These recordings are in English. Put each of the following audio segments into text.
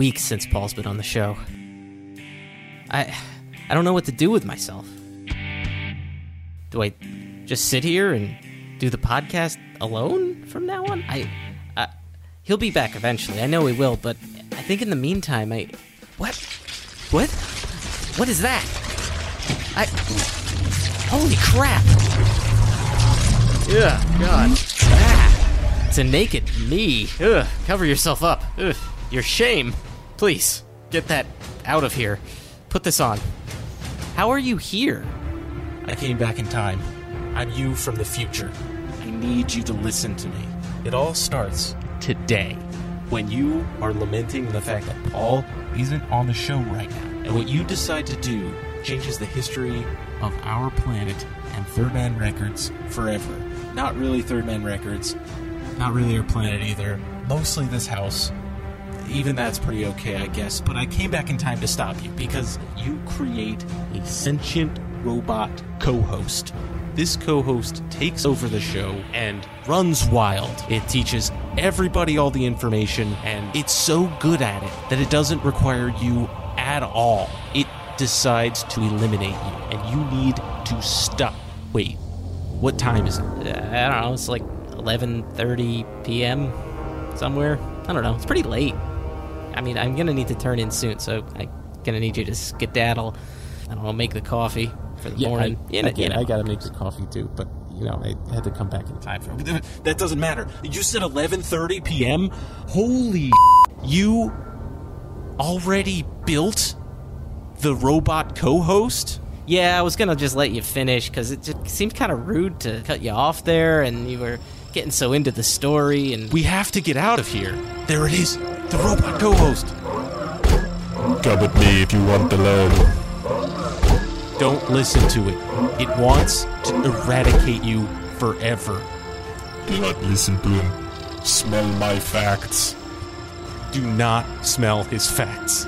Weeks since Paul's been on the show. I I don't know what to do with myself. Do I just sit here and do the podcast alone from now on? I, I he'll be back eventually. I know he will, but I think in the meantime, I what what what is that? I holy crap! Yeah, God. Ah, it's a naked me. Ugh, cover yourself up. Ugh, your shame. Please, get that out of here. Put this on. How are you here? I came back in time. I'm you from the future. I need you to listen to me. It all starts today when you are lamenting the fact that Paul isn't on the show right now. And what you decide to do changes the history of our planet and Third Man Records forever. Not really Third Man Records, not really our planet either. Mostly this house. Even that's pretty okay, I guess. But I came back in time to stop you because you create a sentient robot co host. This co host takes over the show and runs wild. It teaches everybody all the information, and it's so good at it that it doesn't require you at all. It decides to eliminate you, and you need to stop. Wait, what time is it? Uh, I don't know. It's like 11:30 p.m. somewhere. I don't know. It's pretty late. I mean, I'm gonna need to turn in soon, so I'm gonna need you to skedaddle. I don't know, make the coffee for the morning. I, You know- I, you know. I gotta make the coffee too, but you know, I had to come back in time for it. That doesn't matter. You said 11:30 p.m. Holy, you already built the robot co-host? Yeah, I was gonna just let you finish because it just seemed kind of rude to cut you off there, and you were getting so into the story. And We have to get out of here. There it is, the robot co-host. Come with me if you want to learn. Don't listen to it. It wants to eradicate you forever. Do not listen to him. Smell my facts. do not smell his facts.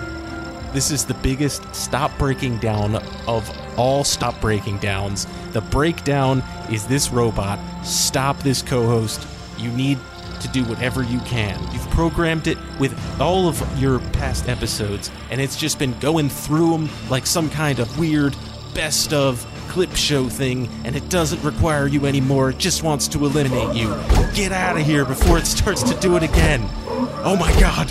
This is the biggest stop breaking down of all stop breaking downs. The breakdown is this robot. Stop this co host. You need to do whatever you can. You've programmed it with all of your past episodes, and it's just been going through them like some kind of weird best of clip show thing, and it doesn't require you anymore. It just wants to eliminate you. Get out of here before it starts to do it again. Oh my god.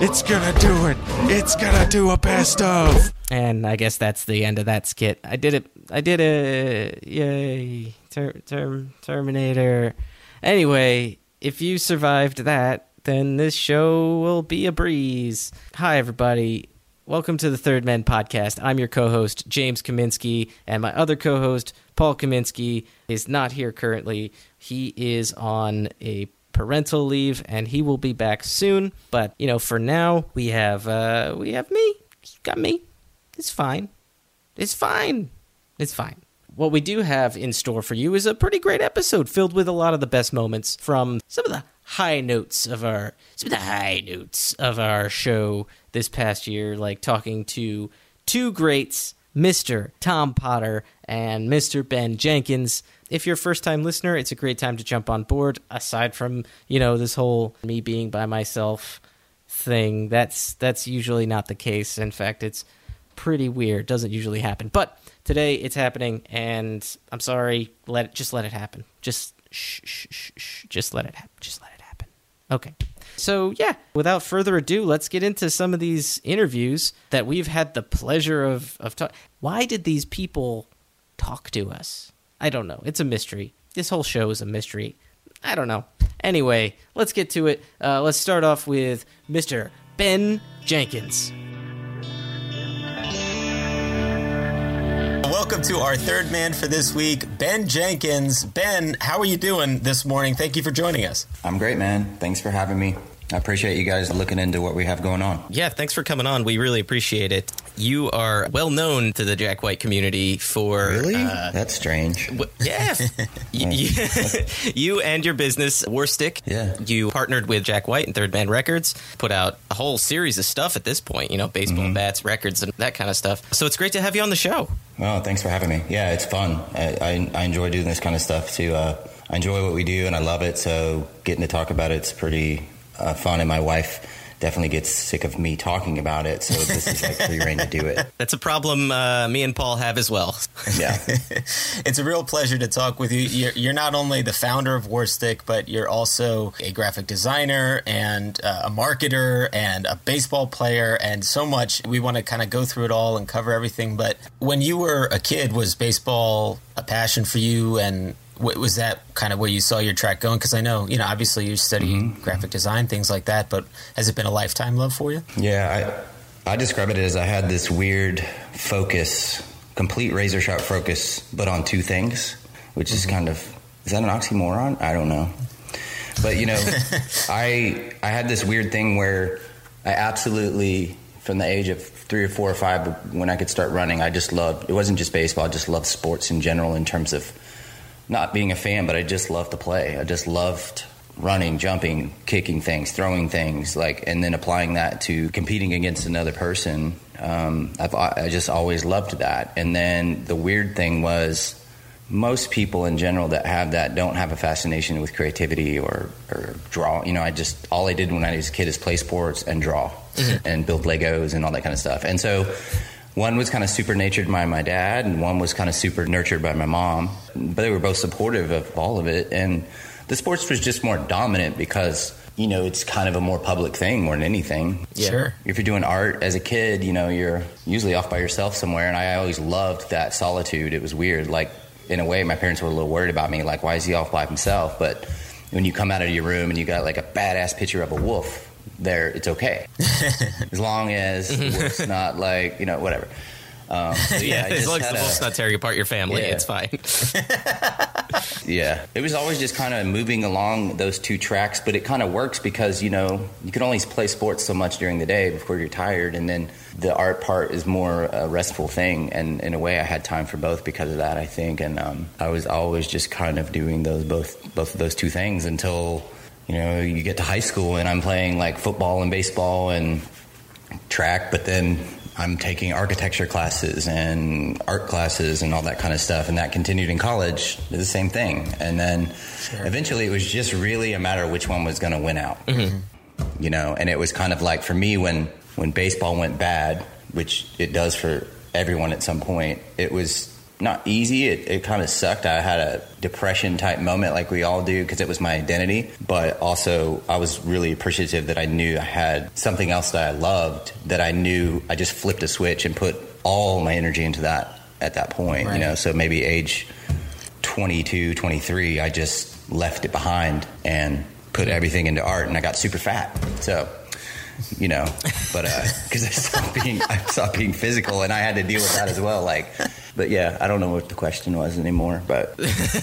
It's gonna do it. It's gonna do a best of. And I guess that's the end of that skit. I did it. I did it. Yay! Ter- term Terminator. Anyway, if you survived that, then this show will be a breeze. Hi, everybody. Welcome to the Third Men podcast. I'm your co-host James Kaminsky, and my other co-host Paul Kaminsky is not here currently. He is on a parental leave, and he will be back soon. But you know, for now, we have uh, we have me. Got me. It's fine. It's fine. It's fine. What we do have in store for you is a pretty great episode filled with a lot of the best moments from some of the high notes of our some of the high notes of our show this past year, like talking to two greats, Mr. Tom Potter and Mr. Ben Jenkins. If you're a first time listener, it's a great time to jump on board, aside from, you know, this whole me being by myself thing. That's that's usually not the case. In fact, it's pretty weird. Doesn't usually happen. But today it's happening and I'm sorry. Let just let it happen. Just shh, shh, shh, shh. Just let it happen. Just let it happen. Okay. So, yeah, without further ado, let's get into some of these interviews that we've had the pleasure of of talk. Why did these people talk to us? I don't know. It's a mystery. This whole show is a mystery. I don't know. Anyway, let's get to it. Uh, let's start off with Mr. Ben Jenkins. Welcome to our third man for this week, Ben Jenkins. Ben, how are you doing this morning? Thank you for joining us. I'm great, man. Thanks for having me. I appreciate you guys looking into what we have going on. Yeah, thanks for coming on. We really appreciate it. You are well known to the Jack White community for Really? uh, That's strange. w- yeah, you, you, you and your business Warstic. Yeah. you partnered with Jack White and Third Man Records, put out a whole series of stuff at this point. You know, baseball Mm-hmm. bats, records, and that kind of stuff. So it's great to have you on the show. Oh, thanks for having me. Yeah, it's fun. I, I, I enjoy doing this kind of stuff too. Uh, I enjoy what we do and I love it. So getting to talk about it's pretty uh, fun. And my wife definitely gets sick of me talking about it. So this is like free reign to do it. That's a problem uh, me and Paul have as well. Yeah. It's a real pleasure to talk with you. You're, you're not only the founder of Warstic, but you're also a graphic designer and uh, a marketer and a baseball player and so much. We want to kind of go through it all and cover everything. But when you were a kid, was baseball a passion for you? And w- was that kind of where you saw your track going? Because I know, you know, obviously you study mm-hmm. graphic design, things like that. But has it been a lifetime love for you? Yeah, I I describe it as I had this weird focus, complete razor sharp focus, but on two things, which is mm-hmm. kind of is that an oxymoron? I don't know. But you know, I I had this weird thing where I absolutely from the age of three or four or five when I could start running, I just loved it wasn't just baseball, I just loved sports in general in terms of not being a fan, but I just loved to play. I just loved running, jumping, kicking things, throwing things, like, and then applying that to competing against another person. Um, I've I just always loved that. And then the weird thing was, most people in general that have that don't have a fascination with creativity or, or draw. You know, I just all I did when I was a kid is play sports and draw and build Legos and all that kind of stuff. And so one was kind of super natured by my dad, and one was kind of super nurtured by my mom. But they were both supportive of all of it. And the sports was just more dominant because, you know, it's kind of a more public thing more than anything. Sure. If you're doing art as a kid, you know, you're usually off by yourself somewhere. And I always loved that solitude. It was weird. Like, in a way, my parents were a little worried about me. Like, why is he off by himself? But when you come out of your room and you got like a badass picture of a wolf, there, it's okay. as long as it's not like, you know, whatever. Um, so yeah, I as long as the wolf's not tearing apart your family, Yeah. it's fine. Yeah, it was always just kind of moving along those two tracks, but it kind of works because you know you can only play sports so much during the day before you're tired, and then the art part is more a restful thing. And in a way, I had time for both because of that, I think. And um, I was always just kind of doing those both both of those two things until you know you get to high school, and I'm playing like football and baseball and track, but then I'm taking architecture classes and art classes and all that kind of stuff. And that continued in college, the same thing. And then eventually it was just really a matter of which one was going to win out. Mm-hmm. You know, and it was kind of like for me when, when baseball went bad, which it does for everyone at some point, it was not easy. It, it kind of sucked. I had a depression type moment like we all do because it was my identity. But also, I was really appreciative that I knew I had something else that I loved that I knew I just flipped a switch and put all my energy into that at that point. Right. You know, so maybe age 22, 23, I just left it behind and put everything into art and I got super fat. So, you know, but uh, because I stopped being I stopped being physical and I had to deal with that as well. Like, but yeah, I don't know what the question was anymore. But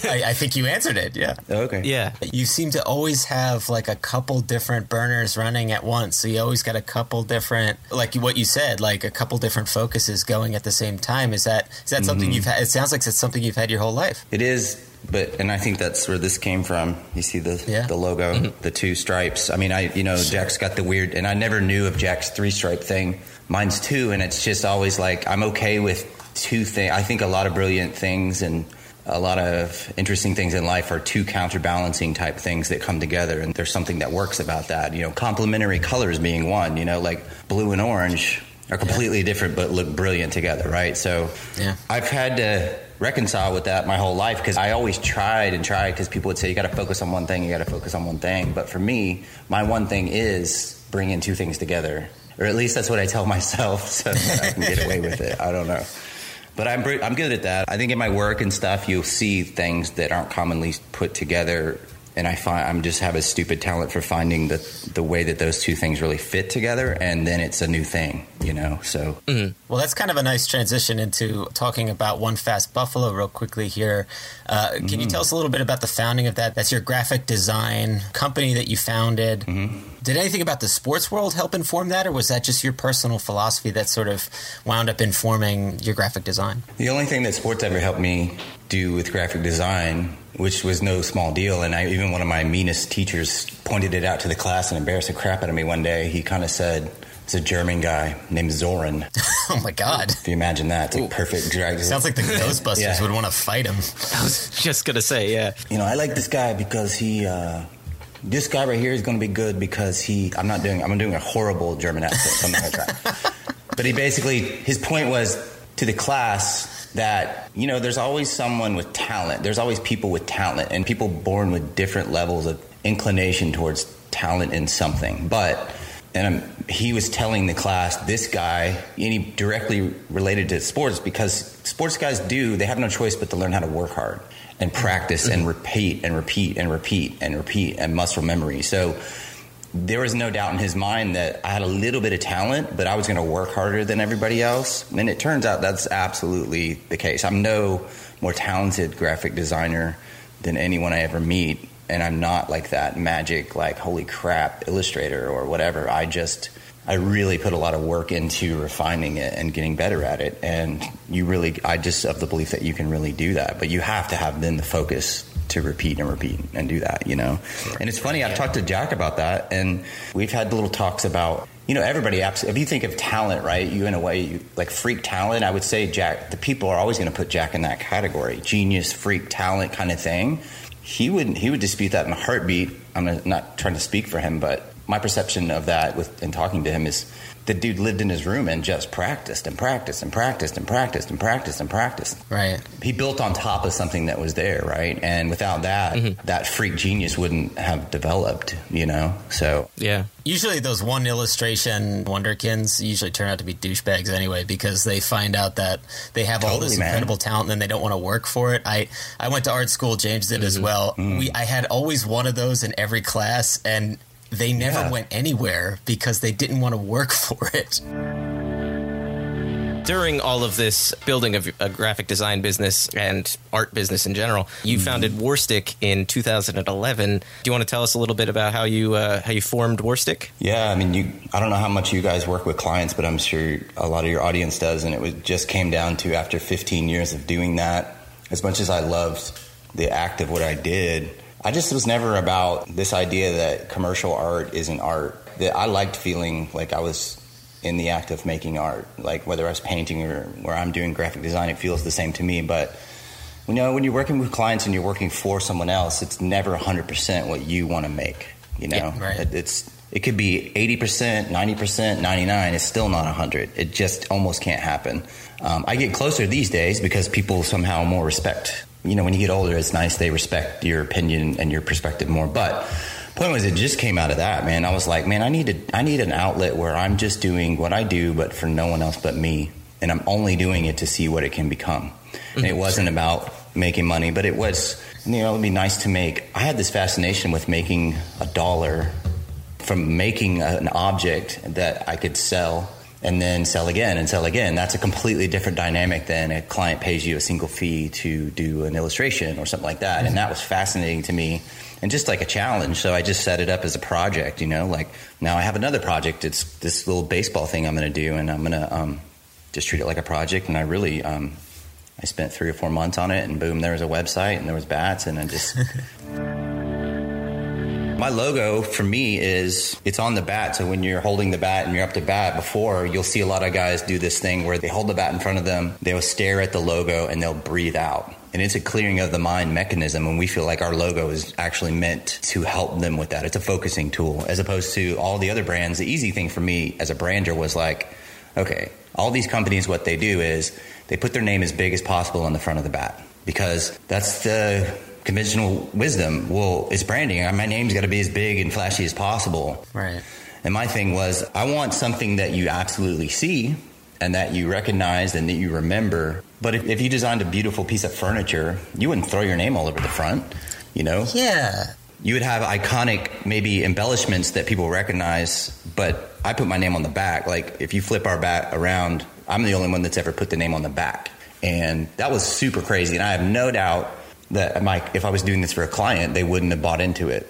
I, I think you answered it. Yeah. Oh, okay, Yeah. You seem to always have like a couple different burners running at once. So you always got a couple different, like what you said, like a couple different focuses going at the same time. Is that is that something mm-hmm. you've had? It sounds like it's something you've had your whole life. it is. But and I think that's where this came from. You see the Yeah. the logo, mm-hmm. the two stripes. I mean, I you know Jack's got the weird, and I never knew of Jack's three stripe thing. Mine's two, and it's just always like I'm okay with two things. I think a lot of brilliant things and a lot of interesting things in life are two counterbalancing type things that come together, and there's something that works about that. You know, complementary colors being one. You know, like blue and orange are completely different but look brilliant together, right? So Yeah. I've had to reconcile with that my whole life because I always tried and tried because people would say you got to focus on one thing, you got to focus on one thing. But for me, my one thing is bringing two things together, or at least that's what I tell myself, so I can get away with it. I don't know. But I'm I'm good at that. I think in my work and stuff, you'll see things that aren't commonly put together and I find I'm just have a stupid talent for finding the the way that those two things really fit together, and then it's a new thing, you know. So mm-hmm. Well, that's kind of a nice transition into talking about One Fast Buffalo real quickly here. Uh, can you mm-hmm. tell us a little bit about the founding of that? That's your graphic design company that you founded. Mm-hmm. Did anything about the sports world help inform that, or was that just your personal philosophy that sort of wound up informing your graphic design? The only thing that sports ever helped me do with graphic design, which was no small deal, and I, even one of my meanest teachers pointed it out to the class and embarrassed the crap out of me one day. He kind of said, "It's a German guy named Zoran." Oh my God! If you imagine that, it's like perfect drag. Sounds like the Ghostbusters Yeah. would want to fight him. I was just gonna say, yeah. you know, I like this guy because he. Uh, this guy right here is going to be good because he. I'm not doing. I'm doing a horrible German accent. So I'm not going to try. but he basically, his point was to the class that you know, there's always someone with talent. There's always people with talent, and people born with different levels of inclination towards talent in something. But and um, he was telling the class this guy, and he directly related to sports because sports guys do. They have no choice but to learn how to work hard and practice and repeat and repeat and repeat and repeat and muscle memory. So there was no doubt in his mind that I had a little bit of talent, but I was going to work harder than everybody else. And it turns out that's absolutely the case. I'm no more talented graphic designer than anyone I ever meet. And I'm not like that magic, like, holy crap, illustrator or whatever. I just, I really put a lot of work into refining it and getting better at it. And you really, I just of the belief that you can really do that. But you have to have then the focus to repeat and repeat and do that, you know? And it's funny, I've talked to Jack about that, and we've had little talks about, you know, everybody, if you think of talent, right, you in a way, you, like freak talent, I would say Jack, the people are always going to put Jack in that category genius, freak talent kind of thing. He wouldn't, he would dispute that in a heartbeat. I'm not trying to speak for him, but my perception of that with in talking to him is the dude lived in his room and just practiced and practiced and practiced and practiced and practiced and practiced Right. he built on top of something that was there, right? And without that, mm-hmm. that freak genius wouldn't have developed, you know? So, Yeah. Usually, those one illustration wonderkins usually turn out to be douchebags anyway because they find out that they have all this Totally, man. incredible talent and then they don't want to work for it. I, I went to art school, James did as mm-hmm. well. Mm-hmm. We I had always one of those in every class, and they never Yeah. went anywhere because they didn't want to work for it. During all of this building of a graphic design business and art business in general, you founded Warstic in 2011. Do you want to tell us a little bit about how you uh, how you formed Warstic? yeah, I mean, you, I don't know how much you guys work with clients, but I'm sure a lot of your audience does. And it was, just came down to after 15 years of doing that, as much as I loved the act of what I did, I just was never about this idea that commercial art isn't art. That I liked feeling like I was in the act of making art, like whether I was painting or where I'm doing graphic design, it feels the same to me. But you know, when you're working with clients and you're working for someone else, it's never 100% what you want to make. You know, Yeah, right. It- it's it could be 80%, 90%, 99. It's still not 100. It just almost can't happen. Um, I get closer these days because people somehow more respect. You know, when you get older, it's nice they respect your opinion and your perspective more. But point was, it just came out of that, man. I was like, man, I need a, I need an outlet where I'm just doing what I do, but for no one else but me, and I'm only doing it to see what it can become. And it mm-hmm. wasn't about making money, but it was, you know, it'd be nice to make. I had this fascination with making a dollar from making an object that I could sell and then sell again and sell again. That's a completely different dynamic than a client pays you a single fee to do an illustration or something like that. And that was fascinating to me and just like a challenge. So I just set it up as a project, you know, like now I have another project. It's this little baseball thing I'm going to do and I'm going to um, just treat it like a project. And I really, um, I spent three or four months on it and boom, there was a website and there was bats and I just My logo for me is it's on the bat. So when you're holding the bat and you're up to bat before, you'll see a lot of guys do this thing where they hold the bat in front of them, they'll stare at the logo and they'll breathe out. And it's a clearing of the mind mechanism. And we feel like our logo is actually meant to help them with that. It's a focusing tool as opposed to all the other brands. The easy thing for me as a brander was like, okay, all these companies, what they do is they put their name as big as possible on the front of the bat because that's the conventional wisdom. Well, it's branding. My name's got to be as big and flashy as possible. Right. And my thing was, I want something that you absolutely see and that you recognize and that you remember. But if, if you designed a beautiful piece of furniture, you wouldn't throw your name all over the front, you know? Yeah. you would have iconic maybe embellishments that people recognize, but I put my name on the back. Like if you flip our bat around, I'm the only one that's ever put the name on the back. And that was super crazy. And I have no doubt that my, if I was doing this for a client, they wouldn't have bought into it.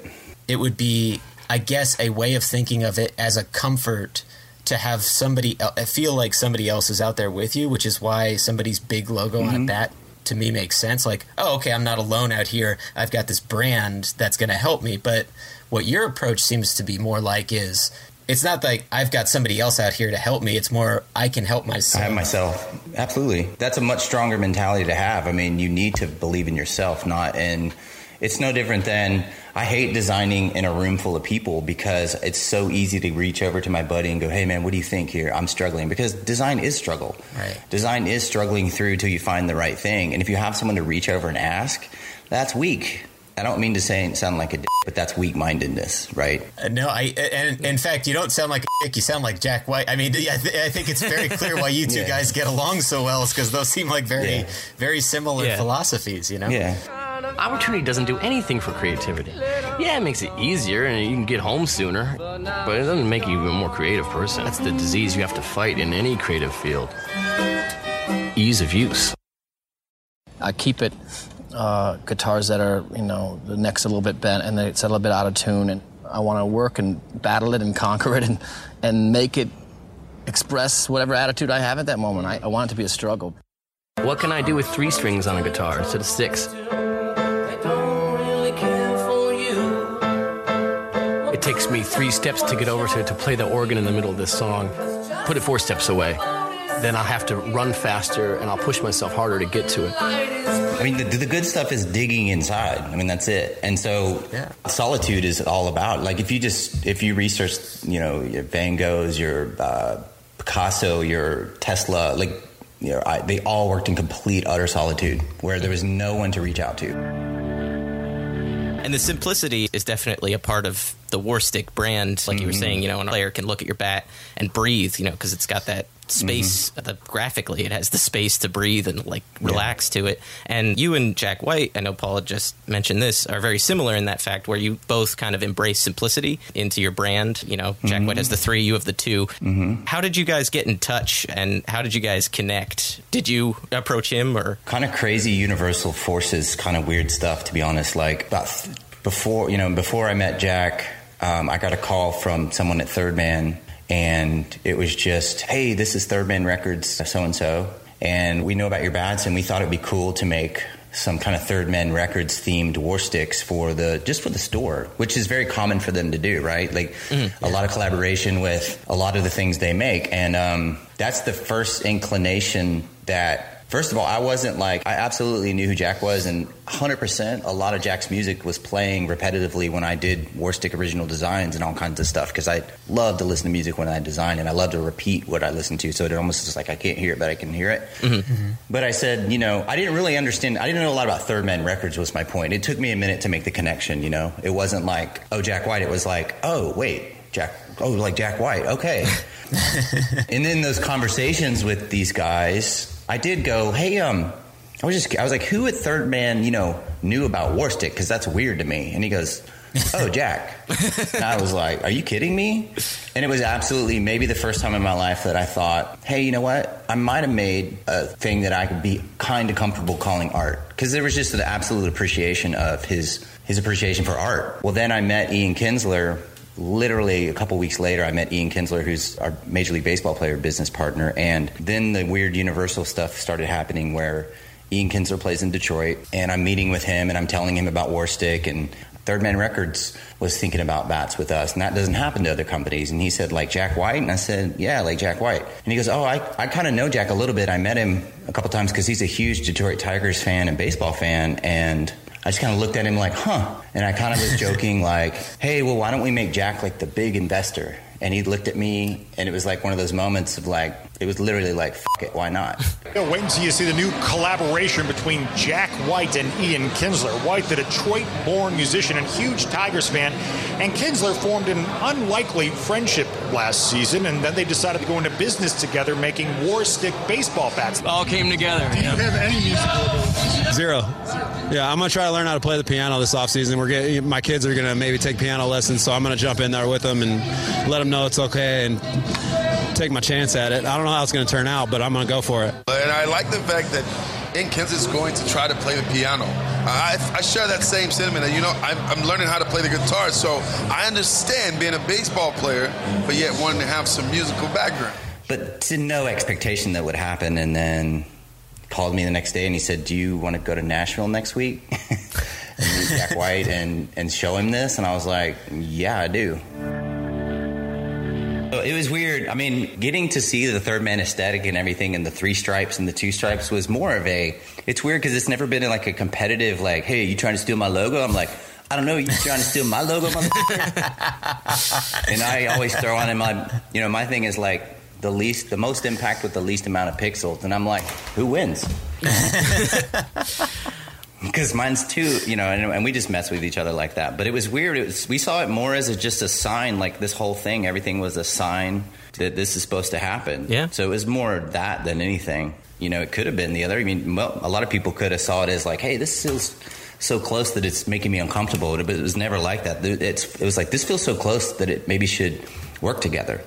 It would be, I guess, a way of thinking of it as a comfort to have somebody el- feel like somebody else is out there with you, which is why somebody's big logo on a mm-hmm. bat to me makes sense. Like, oh, okay, I'm not alone out here. I've got this brand that's going to help me. But what your approach seems to be more like is it's not like I've got somebody else out here to help me. It's more I can help I myself. have myself. Absolutely. That's a much stronger mentality to have. I mean, you need to believe in yourself, not in. It's no different than I hate designing in a room full of people because it's so easy to reach over to my buddy and go, "Hey, man, what do you think here? I'm struggling." Because design is struggle. Right. Design is struggling through till you find the right thing. And if you have someone to reach over and ask, that's weak. I don't mean to say sound like a dick, but that's weak mindedness, right? Uh, No, I and in fact, you don't sound like a dick. You sound like Jack White. I mean, I, th- I think it's very clear why you two Yeah. guys get along so well, is because those seem like very, Yeah. very similar Yeah. philosophies. You know? Yeah. Opportunity doesn't do anything for creativity. Yeah, it makes it easier and you can get home sooner, but it doesn't make you a more creative person. That's the disease you have to fight in any creative field ease of use. I keep it uh, guitars that are, you know, the neck's a little bit bent and it's a little bit out of tune. And I want to work and battle it and conquer it and, and make it express whatever attitude I have at that moment. I, I want it to be a struggle. What can I do with three strings on a guitar instead of six? It takes me three steps to get over to, to play the organ in the middle of this song. Put it four steps away. Then I'll have to run faster and I'll push myself harder to get to it. I mean, the, the good stuff is digging inside. I mean, that's it. And so, Yeah. solitude is all about. Like, if you just if you research, you know, your Van Goghs, your uh, Picasso, your Tesla, like, you know, I, they all worked in complete utter solitude, where there was no one to reach out to. And the simplicity is definitely a part of the Warstic brand, like you were saying. You know, a player can look at your bat and breathe. You know, because it's got that space. Mm-hmm. The, graphically, it has the space to breathe and like relax to it. And you and Jack White, I know Paula just mentioned this, are very similar in that fact, where you both kind of embrace simplicity into your brand. You know, Jack White has mm-hmm. the three, you have the 2 mm-hmm. How did you guys get in touch, and how did you guys connect? Did you approach him, or kind of crazy universal forces, kind of weird stuff, to be honest. Like before, you know, before I met Jack, um, I got a call from someone at Third Man, and it was just, "Hey, this is Third Man Records, so and so, and we know about your bats, and we thought it'd be cool to make." Some kind of Third Man Records themed Warstics for the just for the store, which is very common for them to do, right? Like a lot of collaboration with a lot of the things they make, and um, that's the first inclination that First of all, I wasn't like, I absolutely knew who Jack was, and 100% a lot of Jack's music was playing repetitively when I did Warstic original designs and all kinds of stuff because I love to listen to music when I design and I love to repeat what I listen to. So it almost is like I can't hear it, but I can hear it. Mm-hmm. Mm-hmm. But I said, you know, I didn't really understand, I didn't know a lot about Third Man Records, was my point. It took me a minute to make the connection, you know? It wasn't like, oh, Jack White. It was like, oh, wait, Jack, oh, like Jack White. Okay. and then those conversations with these guys, I did go, hey, um, I was just, I was like, who at Third Man, you know, knew about Warstic? Because that's weird to me. And he goes, oh, Jack. and I was like, are you kidding me? And it was absolutely maybe the first time in my life that I thought, hey, you know what? I might have made a thing that I could be kind of comfortable calling art. Because there was just an absolute appreciation of his, his appreciation for art. Well, then I met Ian Kinsler literally a couple weeks later, I met Ian Kinsler, who's our Major League Baseball player, business partner, and then the weird Universal stuff started happening where Ian Kinsler plays in Detroit, and I'm meeting with him, and I'm telling him about Warstic and. Third Man Records was thinking about bats with us, and that doesn't happen to other companies. And he said, like Jack White? And I said, yeah, like Jack White. And he goes, oh, I, I kind of know Jack a little bit. I met him a couple times because he's a huge Detroit Tigers fan and baseball fan. And I just kind of looked at him like, huh. And I kind of was joking, like, hey, well, why don't we make Jack like the big investor? And he looked at me, and it was like one of those moments of like, it was literally like, fuck it, why not? Yeah, wait until you see the new collaboration between Jack White and Ian Kinsler. White, the Detroit born musician and huge Tigers fan, and Kinsler formed an unlikely friendship last season, and then they decided to go into business together making Warstic baseball bats. All came together. Do you have any musical ability? Zero. Yeah, I'm gonna try to learn how to play the piano this offseason. We're getting my kids are gonna maybe take piano lessons, so I'm gonna jump in there with them and let them know it's okay and take my chance at it. I don't know how it's gonna turn out, but I'm gonna go for it. And I like the fact that Ian Kinsler is going to try to play the piano. I, I share that same sentiment. That, you know, I'm, I'm learning how to play the guitar, so I understand being a baseball player, but yet wanting to have some musical background. But to no expectation that would happen, and then called me the next day and he said, "Do you want to go to Nashville next week and Jack White and and show him this?" And I was like, "Yeah, I do." It was weird. I mean, getting to see the third man aesthetic and everything, and the three stripes and the two stripes was more of a. It's weird because it's never been like a competitive, like, "Hey, you trying to steal my logo?" I'm like. I don't know. You trying to steal my logo, and I always throw on in my, you know, my thing is like the least, the most impact with the least amount of pixels, and I'm like, who wins? Because mine's too, you know, and, and we just mess with each other like that. But it was weird. It was, we saw it more as a, just a sign, like this whole thing, everything was a sign that this is supposed to happen. Yeah. So it was more that than anything. You know, it could have been the other. I mean, well, a lot of people could have saw it as like, hey, this feels so close that it's making me uncomfortable. But it was never like that. It's, it was like this feels so close that it maybe should work together.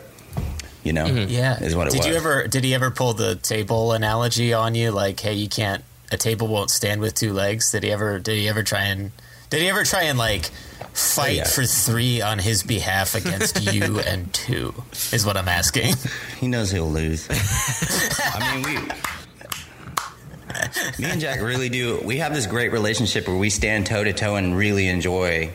You know, mm-hmm. Yeah. is what it did was. you ever? Did he ever pull the table analogy on you? Like, hey, you can't. A table won't stand with two legs. Did he ever? Did he ever try and? Did he ever try and like fight yeah. for three on his behalf against you and two? Is what I'm asking. He knows he'll lose. I mean, we. Me and Jack really do. We have this great relationship where we stand toe to toe and really enjoy.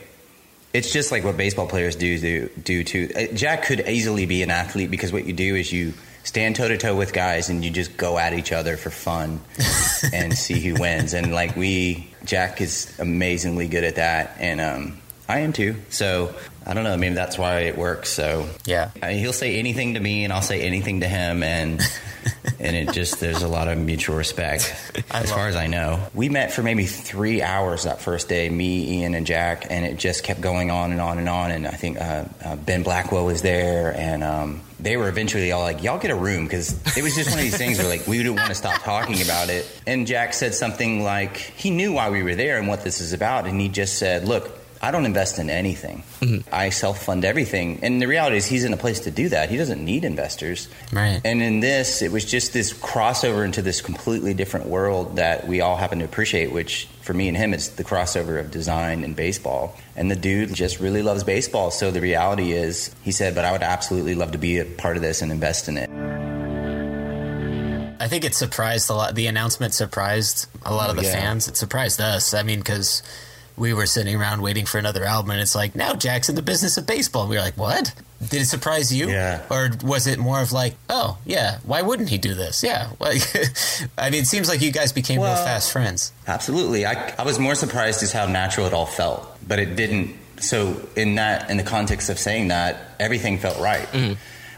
It's just like what baseball players do do do too. Uh, Jack could easily be an athlete because what you do is you stand toe to toe with guys and you just go at each other for fun and see who wins. And like we, Jack is amazingly good at that, and um, I am too. So I don't know. Maybe that's why it works. So Yeah. I mean, he'll say anything to me, and I'll say anything to him, and and it just there's a lot of mutual respect. as far as I know, we met for maybe three hours that first day, me, Ian, and Jack, and it just kept going on and on and on. And I think uh, uh, Ben Blackwell was there, and um, they were eventually all like, "Y'all get a room," because it was just one of these things where like we didn't want to stop talking about it. And Jack said something like he knew why we were there and what this is about, and he just said, "Look." I don't invest in anything. Mm-hmm. I self fund everything. And the reality is, he's in a place to do that. He doesn't need investors. Right. And in this, it was just this crossover into this completely different world that we all happen to appreciate, which for me and him, it's the crossover of design and baseball. And the dude just really loves baseball. So the reality is, he said, but I would absolutely love to be a part of this and invest in it. I think it surprised a lot. The announcement surprised a lot oh, of Oh, the yeah. fans. It surprised us. I mean, because we were sitting around waiting for another album, and it's like now Jack's in the business of baseball. And we were like, what? Did it surprise you? Yeah. Or was it more of like, oh yeah, why wouldn't he do this? Yeah. I mean, it seems like you guys became real fast friends. Absolutely. I, I was more surprised as how natural it all felt, but it didn't. So in that, in the context of saying that, everything felt right. Mm-hmm.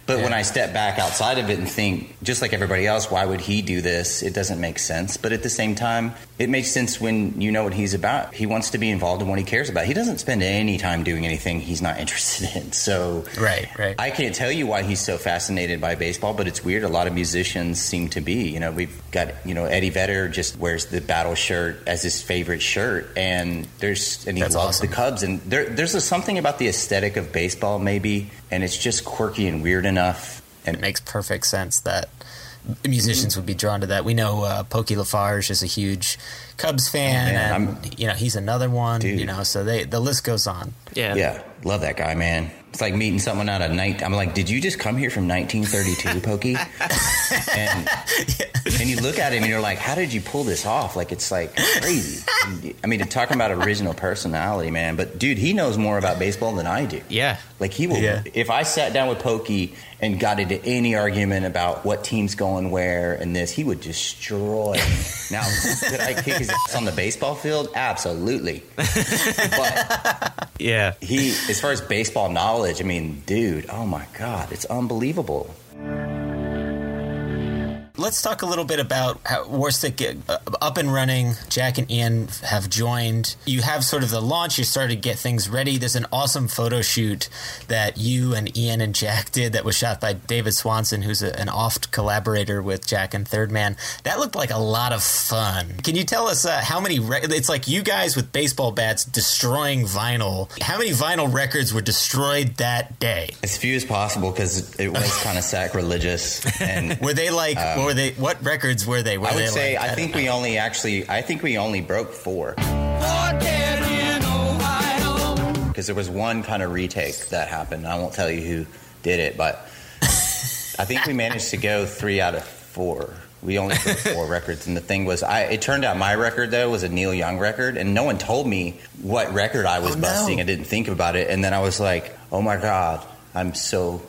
But when I step back outside of it and think, just like everybody else, why would he do this? It doesn't make sense. But at the same time, it makes sense when you know what he's about. He wants to be involved in what he cares about. He doesn't spend any time doing anything he's not interested in. So Right. Right. I can't tell you why he's so fascinated by baseball, but it's weird. A lot of musicians seem to be. You know, we've got you know Eddie Vedder just wears the battle shirt as his favorite shirt, and there's and he That's loves awesome. the Cubs, and there, there's a, something about the aesthetic of baseball, maybe, and it's just quirky and weird enough. And it makes perfect sense that musicians would be drawn to that. We know uh, Pokey LaFarge is a huge Cubs fan, Oh, man, and I'm- you know he's another one. Dude. You know, so they the list goes on. Yeah. Yeah, love that guy, man. It's like meeting someone out of night. I'm like, did you just come here from 1932, Pokey? and and you look at him and you're like, how did you pull this off? Like it's like crazy. I mean, talking about original personality, man. But dude, he knows more about baseball than I do. Yeah. Like he will. Yeah. If I sat down with Pokey and got into any argument about what team's going where and this, he would destroy. me. now, could I kick his ass on the baseball field? Absolutely. but Yeah. he, as far as baseball knowledge, I mean, dude, oh my god, it's unbelievable. Let's talk a little bit about how Warstic uh, up and running. Jack and Ian have joined. You have sort of the launch. You started to get things ready. There's an awesome photo shoot that you and Ian and Jack did that was shot by David Swanson, who's a, an oft collaborator with Jack and Third Man. That looked like a lot of fun. Can you tell us uh, how many? Re- it's like you guys with baseball bats destroying vinyl. How many vinyl records were destroyed that day? As few as possible because it was kind of sacrilegious. And were they like? Um, were they? What records were they? Were I would they say like, I think we only actually I think we only broke four. Because there was one kind of retake that happened. I won't tell you who did it, but I think we managed to go three out of four. We only broke four records, and the thing was, I it turned out my record though was a Neil Young record, and no one told me what record I was Oh, no. busting. I didn't think about it, and then I was like, oh my god, I'm so.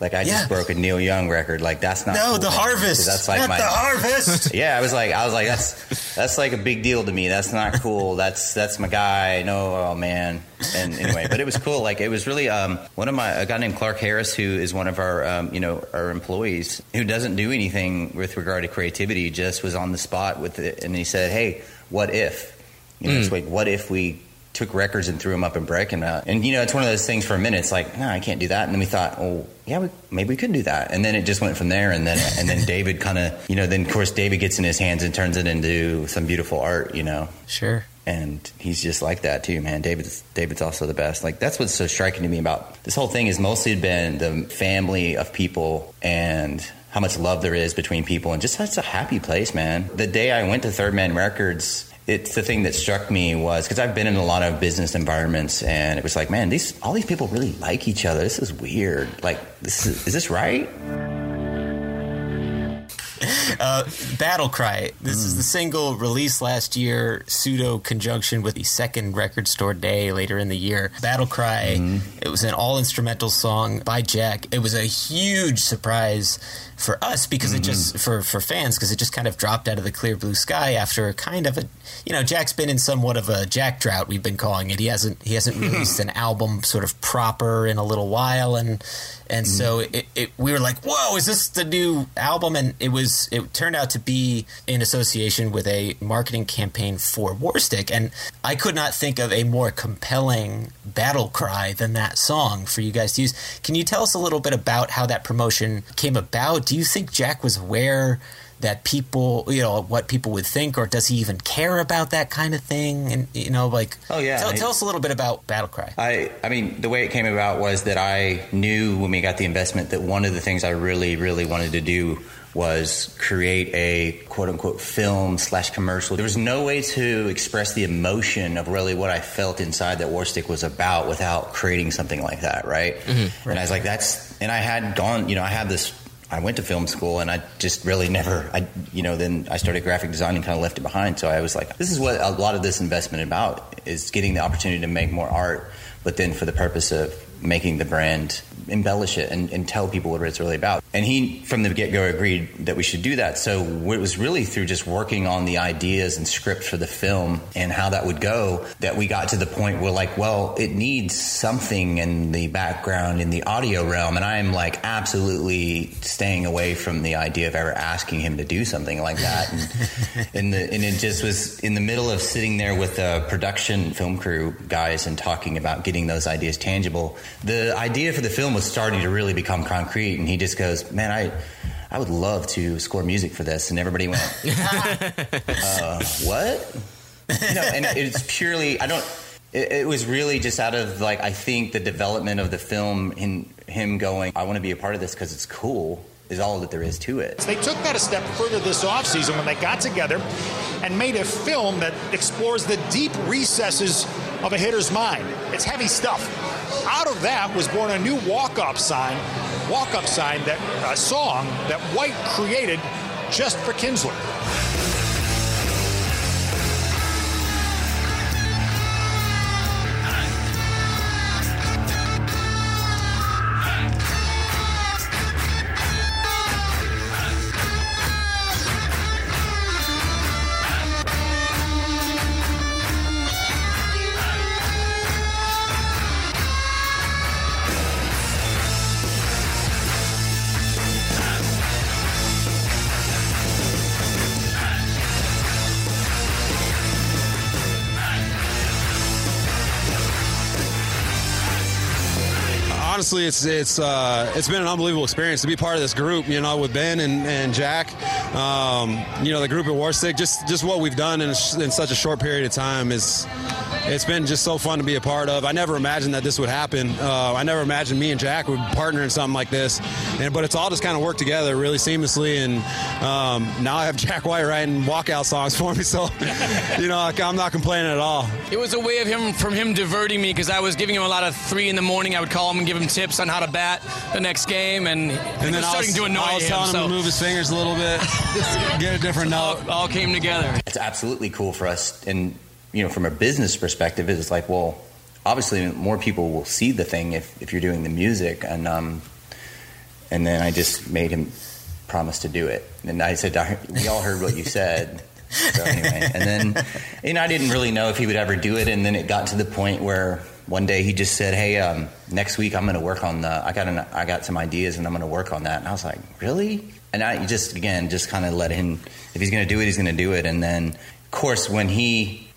Like I just Yeah. broke a Neil Young record. Like that's not No, cool, the harvest. That's like Not my the harvest. yeah, I was like, I was like, that's that's like a big deal to me. That's not cool. That's that's my guy. No, oh man. And anyway, but it was cool. Like it was really um, one of my a guy named Clark Harris, who is one of our um, you know our employees, who doesn't do anything with regard to creativity. Just was on the spot with it, and he said, "Hey, what if? You know, Mm. it's like what if we." Took records and threw them up and break them out, and you know it's one of those things. For a minute, it's like, no, I can't do that. And then we thought, oh, yeah, we, maybe we could do that. And then it just went from there. And then and then David kind of, you know, then of course David gets in his hands and turns it into some beautiful art, you know. Sure. And he's just like that too, man. David's David's also the best. Like that's what's so striking to me about this whole thing is mostly been the family of people and how much love there is between people and just such a happy place, man. The day I went to Third Man Records, it's the thing that struck me was because I've been in a lot of business environments and it was like, man, these all these people really like each other. This is weird. Like, this is, is this right? Uh, Battle Cry. This is the single released last year, pseudo conjunction with the second record store day later in the year. Battle Cry. It was an all instrumental song by Jack. It was a huge surprise for us because it just mm-hmm. for for fans because it just kind of dropped out of the clear blue sky after kind of a you know Jack's been in somewhat of a Jack drought we've been calling it. He hasn't he hasn't released an album sort of proper in a little while and and so mm-hmm. it, it we were like whoa is this the new album and it was it turned out to be in association with a marketing campaign for Warstic and I could not think of a more compelling battle cry than that song for you guys to use. Can you tell us a little bit about how that promotion came about? Do you think Jack was aware that people, you know, what people would think, or does he even care about that kind of thing? And you know, like, Oh, yeah. tell, I- tell us a little bit about Battle Cry. I, I mean, the way it came about was that I knew when we got the investment that one of the things I really, really wanted to do was create a quote unquote film slash commercial. There was no way to express the emotion of really what I felt inside that Warstic was about without creating something like that, right? Mm-hmm. And I was like, that's, and I had gone, you know, I had this. I went to film school and I just really never, I, you know, then I started graphic design and kind of left it behind. So I was like, this is what a lot of this investment about is getting the opportunity to make more art, but then for the purpose of making the brand embellish it and, and tell people what it's really about. And he, from the get go, agreed that we should do that. So it was really through just working on the ideas and script for the film and how that would go that we got to the point where, like, well, it needs something in the background in the audio realm. And I'm like absolutely staying away from the idea of ever asking him to do something like that. And, and, the, and it just was in the middle of sitting there with the production film crew guys and talking about getting those ideas tangible. The idea for the film was starting to really become concrete. And he just goes, man, I, I would love to score music for this. And everybody went, uh, what? You know, and it's purely, I don't, it, it was really just out of like, I think the development of the film in him going, I want to be a part of this because it's cool is all that there is to it. They took that a step further this offseason when they got together and made a film that explores the deep recesses of a hitter's mind. It's heavy stuff. Out of that was born a new walk-up sign, walk-up sign that a song that White created just for Kinsler. Honestly, it's it's uh, it's been an unbelievable experience to be part of this group. You know, with Ben and, and Jack, um, you know, the group at Warstic. Just just what we've done in, in such a short period of time is it's been just so fun to be a part of. I never imagined that this would happen. Uh, I never imagined me and Jack would partner in something like this. And but it's all just kind of worked together really seamlessly. And um, now I have Jack White writing walkout songs for me, so you know I'm not complaining at all. It was a way of him from him diverting me because I was giving him a lot of three in the morning. I would call him and give him tips on how to bat the next game, and, and then was starting was, to annoy I was him. telling so him to move his fingers a little bit, get a different note. All, all came together. It's absolutely cool for us, and you know, from a business perspective, it's like, well, obviously, more people will see the thing if, if you're doing the music, and um, and then I just made him promise to do it, and I said, we all heard what you said. So anyway, and then you know I didn't really know if he would ever do it, and then it got to the point where one day he just said, "Hey, um, next week I'm going to work on the. I got an, I got some ideas, and I'm going to work on that." And I was like, "Really?" And I just again just kind of let him. If he's going to do it, he's going to do it. And then, of course, when he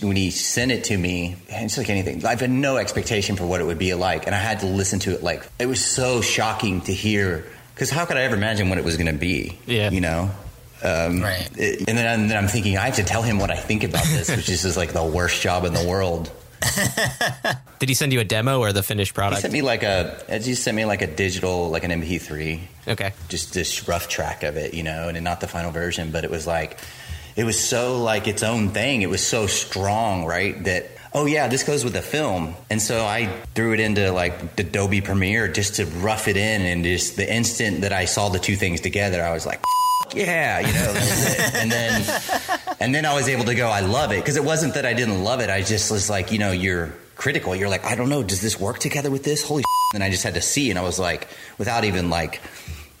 when he sent it to me, it's like anything. I've had no expectation for what it would be like, and I had to listen to it. Like it was so shocking to hear. Because how could I ever imagine what it was going to be? Yeah, you know. Um, right. It, and, then, and then I'm thinking I have to tell him what I think about this, which is just like the worst job in the world. Did he send you a demo or the finished product? He sent me like a. He sent me like a digital, like an MP3. Okay. Just this rough track of it, you know, and not the final version, but it was like, it was so like its own thing. It was so strong, right? That oh yeah, this goes with the film, and so I threw it into like the Adobe Premiere just to rough it in, and just the instant that I saw the two things together, I was like. Yeah, you know, and then and then I was able to go. I love it because it wasn't that I didn't love it. I just was like, you know, you're critical. You're like, I don't know, does this work together with this? Holy! And I just had to see, and I was like, without even like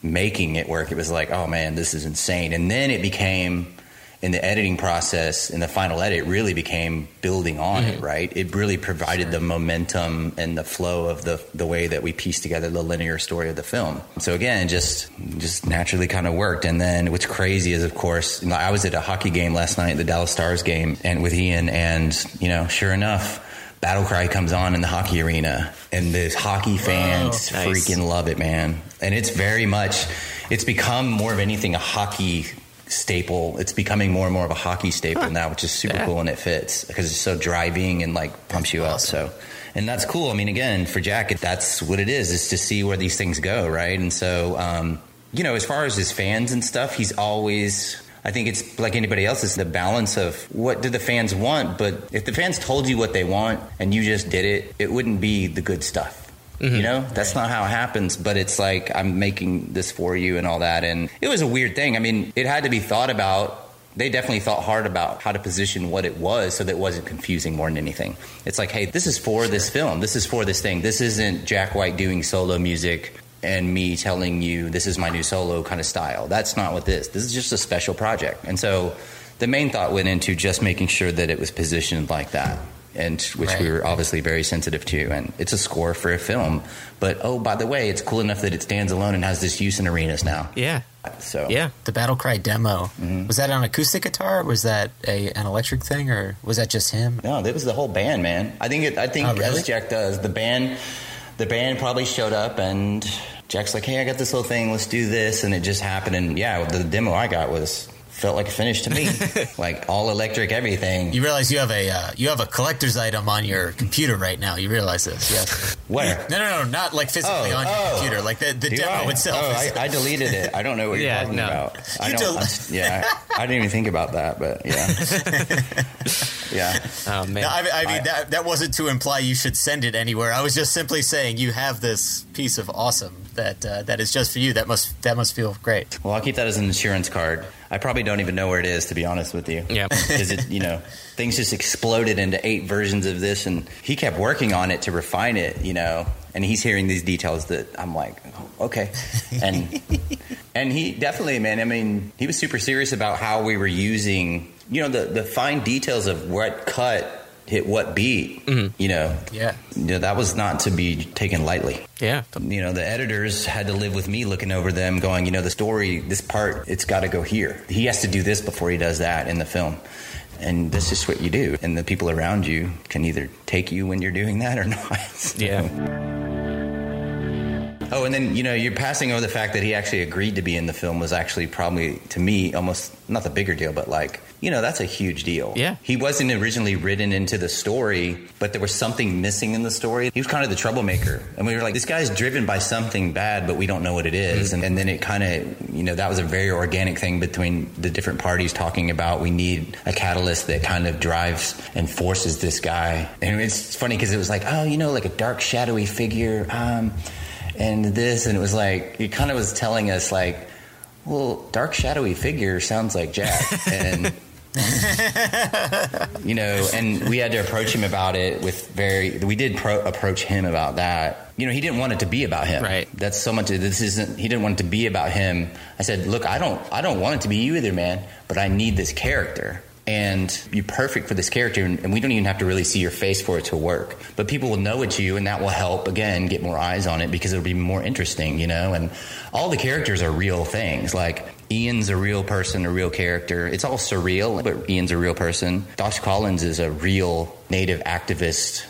making it work, it was like, oh man, this is insane. And then it became in the editing process, in the final edit, really became building on mm-hmm. it, right? It really provided sure. the momentum and the flow of the the way that we pieced together the linear story of the film. So again, just just naturally kind of worked. And then what's crazy is, of course, you know, I was at a hockey game last night, the Dallas Stars game, and with Ian, and you know, sure enough. Battle Cry comes on in the hockey arena, and the hockey fans Whoa, nice. freaking love it, man. And it's very much, it's become more of anything a hockey staple. It's becoming more and more of a hockey staple huh. now, which is super yeah. cool and it fits because it's so driving and like pumps you awesome. out. So, and that's cool. I mean, again, for Jack, that's what it is, is to see where these things go, right? And so, um, you know, as far as his fans and stuff, he's always I think it's like anybody else, it's the balance of what do the fans want. But if the fans told you what they want and you just did it, it wouldn't be the good stuff. Mm-hmm. You know, that's not how it happens, but it's like I'm making this for you and all that. And it was a weird thing. I mean, it had to be thought about. They definitely thought hard about how to position what it was so that it wasn't confusing more than anything. It's like, hey, this is for sure. this film. This is for this thing. This isn't Jack White doing solo music and me telling you this is my new solo kind of style. That's not what this. This is just a special project. And so the main thought went into just making sure that it was positioned like that and which right. we were obviously very sensitive to. And it's a score for a film, but oh, by the way, it's cool enough that it stands alone and has this use in arenas now. Yeah. So yeah, the Battle Cry demo mm-hmm. was that on acoustic guitar? was that a an electric thing, or was that just him? No, that was the whole band, man. I think it, I think oh, really? as Jack does, the band the band probably showed up and Jack's like, "Hey, I got this little thing. Let's do this," and it just happened. And yeah, the demo I got was felt like a finish to me, like all electric everything. You realize you have a uh, you have a collector's item on your computer right now. You realize this, yes? Where? No, no, no, not like physically oh, on your oh. computer, like the, the demo I? itself. Oh, I, I, deleted it. I don't know what yeah, you're talking no. about. I don't. Del- yeah, I, I, didn't even think about that, but yeah, yeah. Oh man, no, I, I mean that that wasn't to imply you should send it anywhere. I was just simply saying you have this piece of awesome that uh, that is just for you. That must that must feel great. Well, I'll keep that as an insurance card. I probably don't even know where it is to be honest with you. Yeah, because it you know things just exploded into eight versions of this, and he kept working on it to refine it. You know, and he's hearing these details that I'm like, oh, okay, and and he definitely, man. I mean, he was super serious about how we were using. You know, the the fine details of what cut hit what beat. Mm-hmm. You know, yeah, you know, that was not to be taken lightly. Yeah, you know, the editors had to live with me looking over them, going, you know, the story, this part, it's got to go here. He has to do this before he does that in the film. And this is what you do. And the people around you can either take you when you're doing that or not. So. Yeah. Oh, and then you know you're passing over the fact that he actually agreed to be in the film was actually probably to me almost not the bigger deal, but like you know that's a huge deal. Yeah. he wasn't originally written into the story, but there was something missing in the story. He was kind of the troublemaker, and we were like, this guy's driven by something bad, but we don't know what it is. And, and then it kind of you know that was a very organic thing between the different parties talking about we need a catalyst that kind of drives and forces this guy. And it's funny because it was like, oh, you know, like a dark shadowy figure. Um, and this, and it was like it kind of was telling us like, well, dark shadowy figure sounds like Jack, and you know, and we had to approach him about it with very. We did pro- approach him about that. You know, he didn't want it to be about him. Right. That's so much. This isn't. He didn't want it to be about him. I said, look, I don't. I don't want it to be you either, man. But I need this character. And you're perfect for this character, and we don't even have to really see your face for it to work. But people will know it's you, and that will help again get more eyes on it because it'll be more interesting, you know. And all the characters are real things. Like Ian's a real person, a real character. It's all surreal, but Ian's a real person. Josh Collins is a real native activist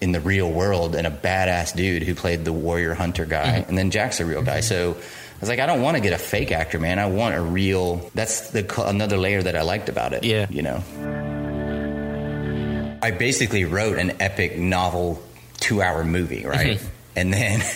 in the real world and a badass dude who played the warrior hunter guy. Mm-hmm. And then Jack's a real guy. Mm-hmm. So I was like, I don't want to get a fake actor, man. I want a real. That's the another layer that I liked about it. Yeah, you know. I basically wrote an epic novel, two-hour movie, right? Mm-hmm. And then.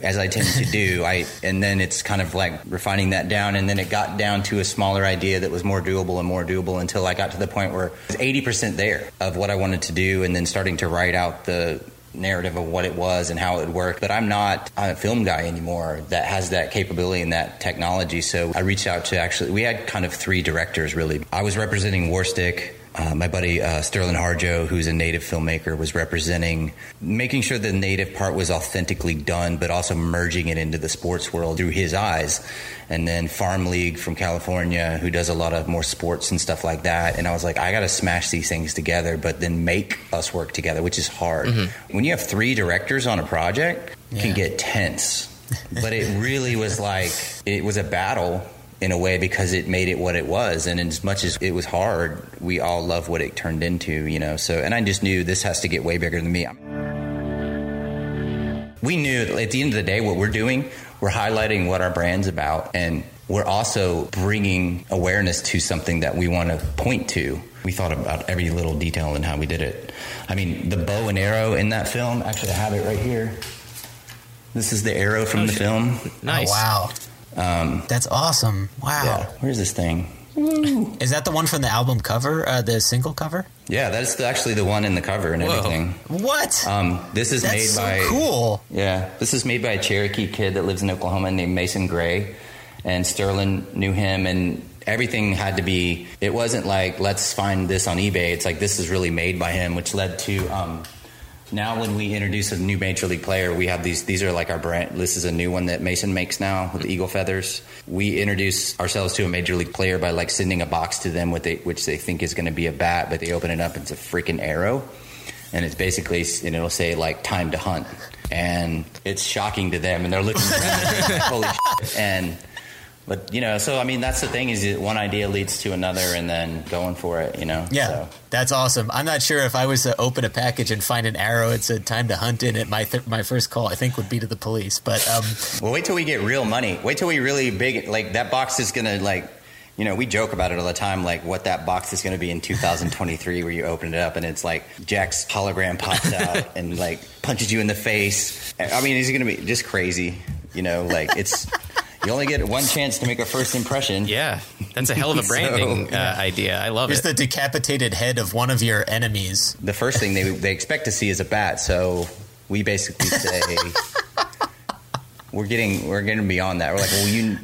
As I tend to do, I and then it's kind of like refining that down, and then it got down to a smaller idea that was more doable and more doable until I got to the point where it was eighty percent there of what I wanted to do, and then starting to write out the narrative of what it was and how it would work. But I'm not a film guy anymore that has that capability and that technology. So I reached out to actually, we had kind of three directors really. I was representing Warstic. Uh, my buddy uh, Sterling Harjo, who's a native filmmaker, was representing making sure the native part was authentically done, but also merging it into the sports world through his eyes. And then Farm League from California, who does a lot of more sports and stuff like that. And I was like, I got to smash these things together, but then make us work together, which is hard. When you have three directors on a project, it can get tense. but it really was like it was a battle in a way because it made it what it was. And as much as it was hard we all love what it turned into you know? So and i just knew this has to get way bigger than me. We knew at the end of the day what we're doing we're highlighting what our brand's about and we're also bringing awareness to something that we want to point to. We thought about every little detail and how we did it. I mean the bow and arrow in that film actually i have it right here. This is the arrow from oh, the film. Nice. Oh, wow. Um, That's awesome. Wow. yeah, where's this thing Is that the one from the album cover, uh, the single cover? Yeah, that's the, actually the one in the cover and Whoa. everything. What? Um, this is That's made so by cool. Yeah, this is made by a Cherokee kid that lives in Oklahoma named Mason Gray, and Sterling knew him, and everything had to be. It wasn't like let's find this on eBay. It's like this is really made by him, which led to. Um, now, when we introduce a new major league player, we have these. These are like our brand. This is a new one that Mason makes now with the eagle feathers. We introduce ourselves to a major league player by like sending a box to them with a, which they think is going to be a bat, but they open it up, and it's a freaking arrow, and it's basically and it'll say like time to hunt, and it's shocking to them, and they're looking around, like, holy shit. and. But you know, so I mean, that's the thing is that one idea leads to another, and then going for it. You know, Yeah, So. that's awesome. I'm not sure if I was to open a package and find an arrow it said time to hunt in it. My th- my first call, I think, would be to the police. But um, Well, wait till we get real money. Wait till we really big. Like that box is gonna like, you know, we joke about it all the time. Like what that box is gonna be in 2023, where you open it up and it's like Jack's hologram pops out and like punches you in the face. I mean, it's gonna be just crazy. You know, like it's. You only get one chance to make a first impression. Yeah, that's a hell of a branding uh, idea. I love here's it. the decapitated head of one of your enemies. The first thing they they expect to see is a bat, so we basically say we're getting we're getting beyond that. We're like, well, you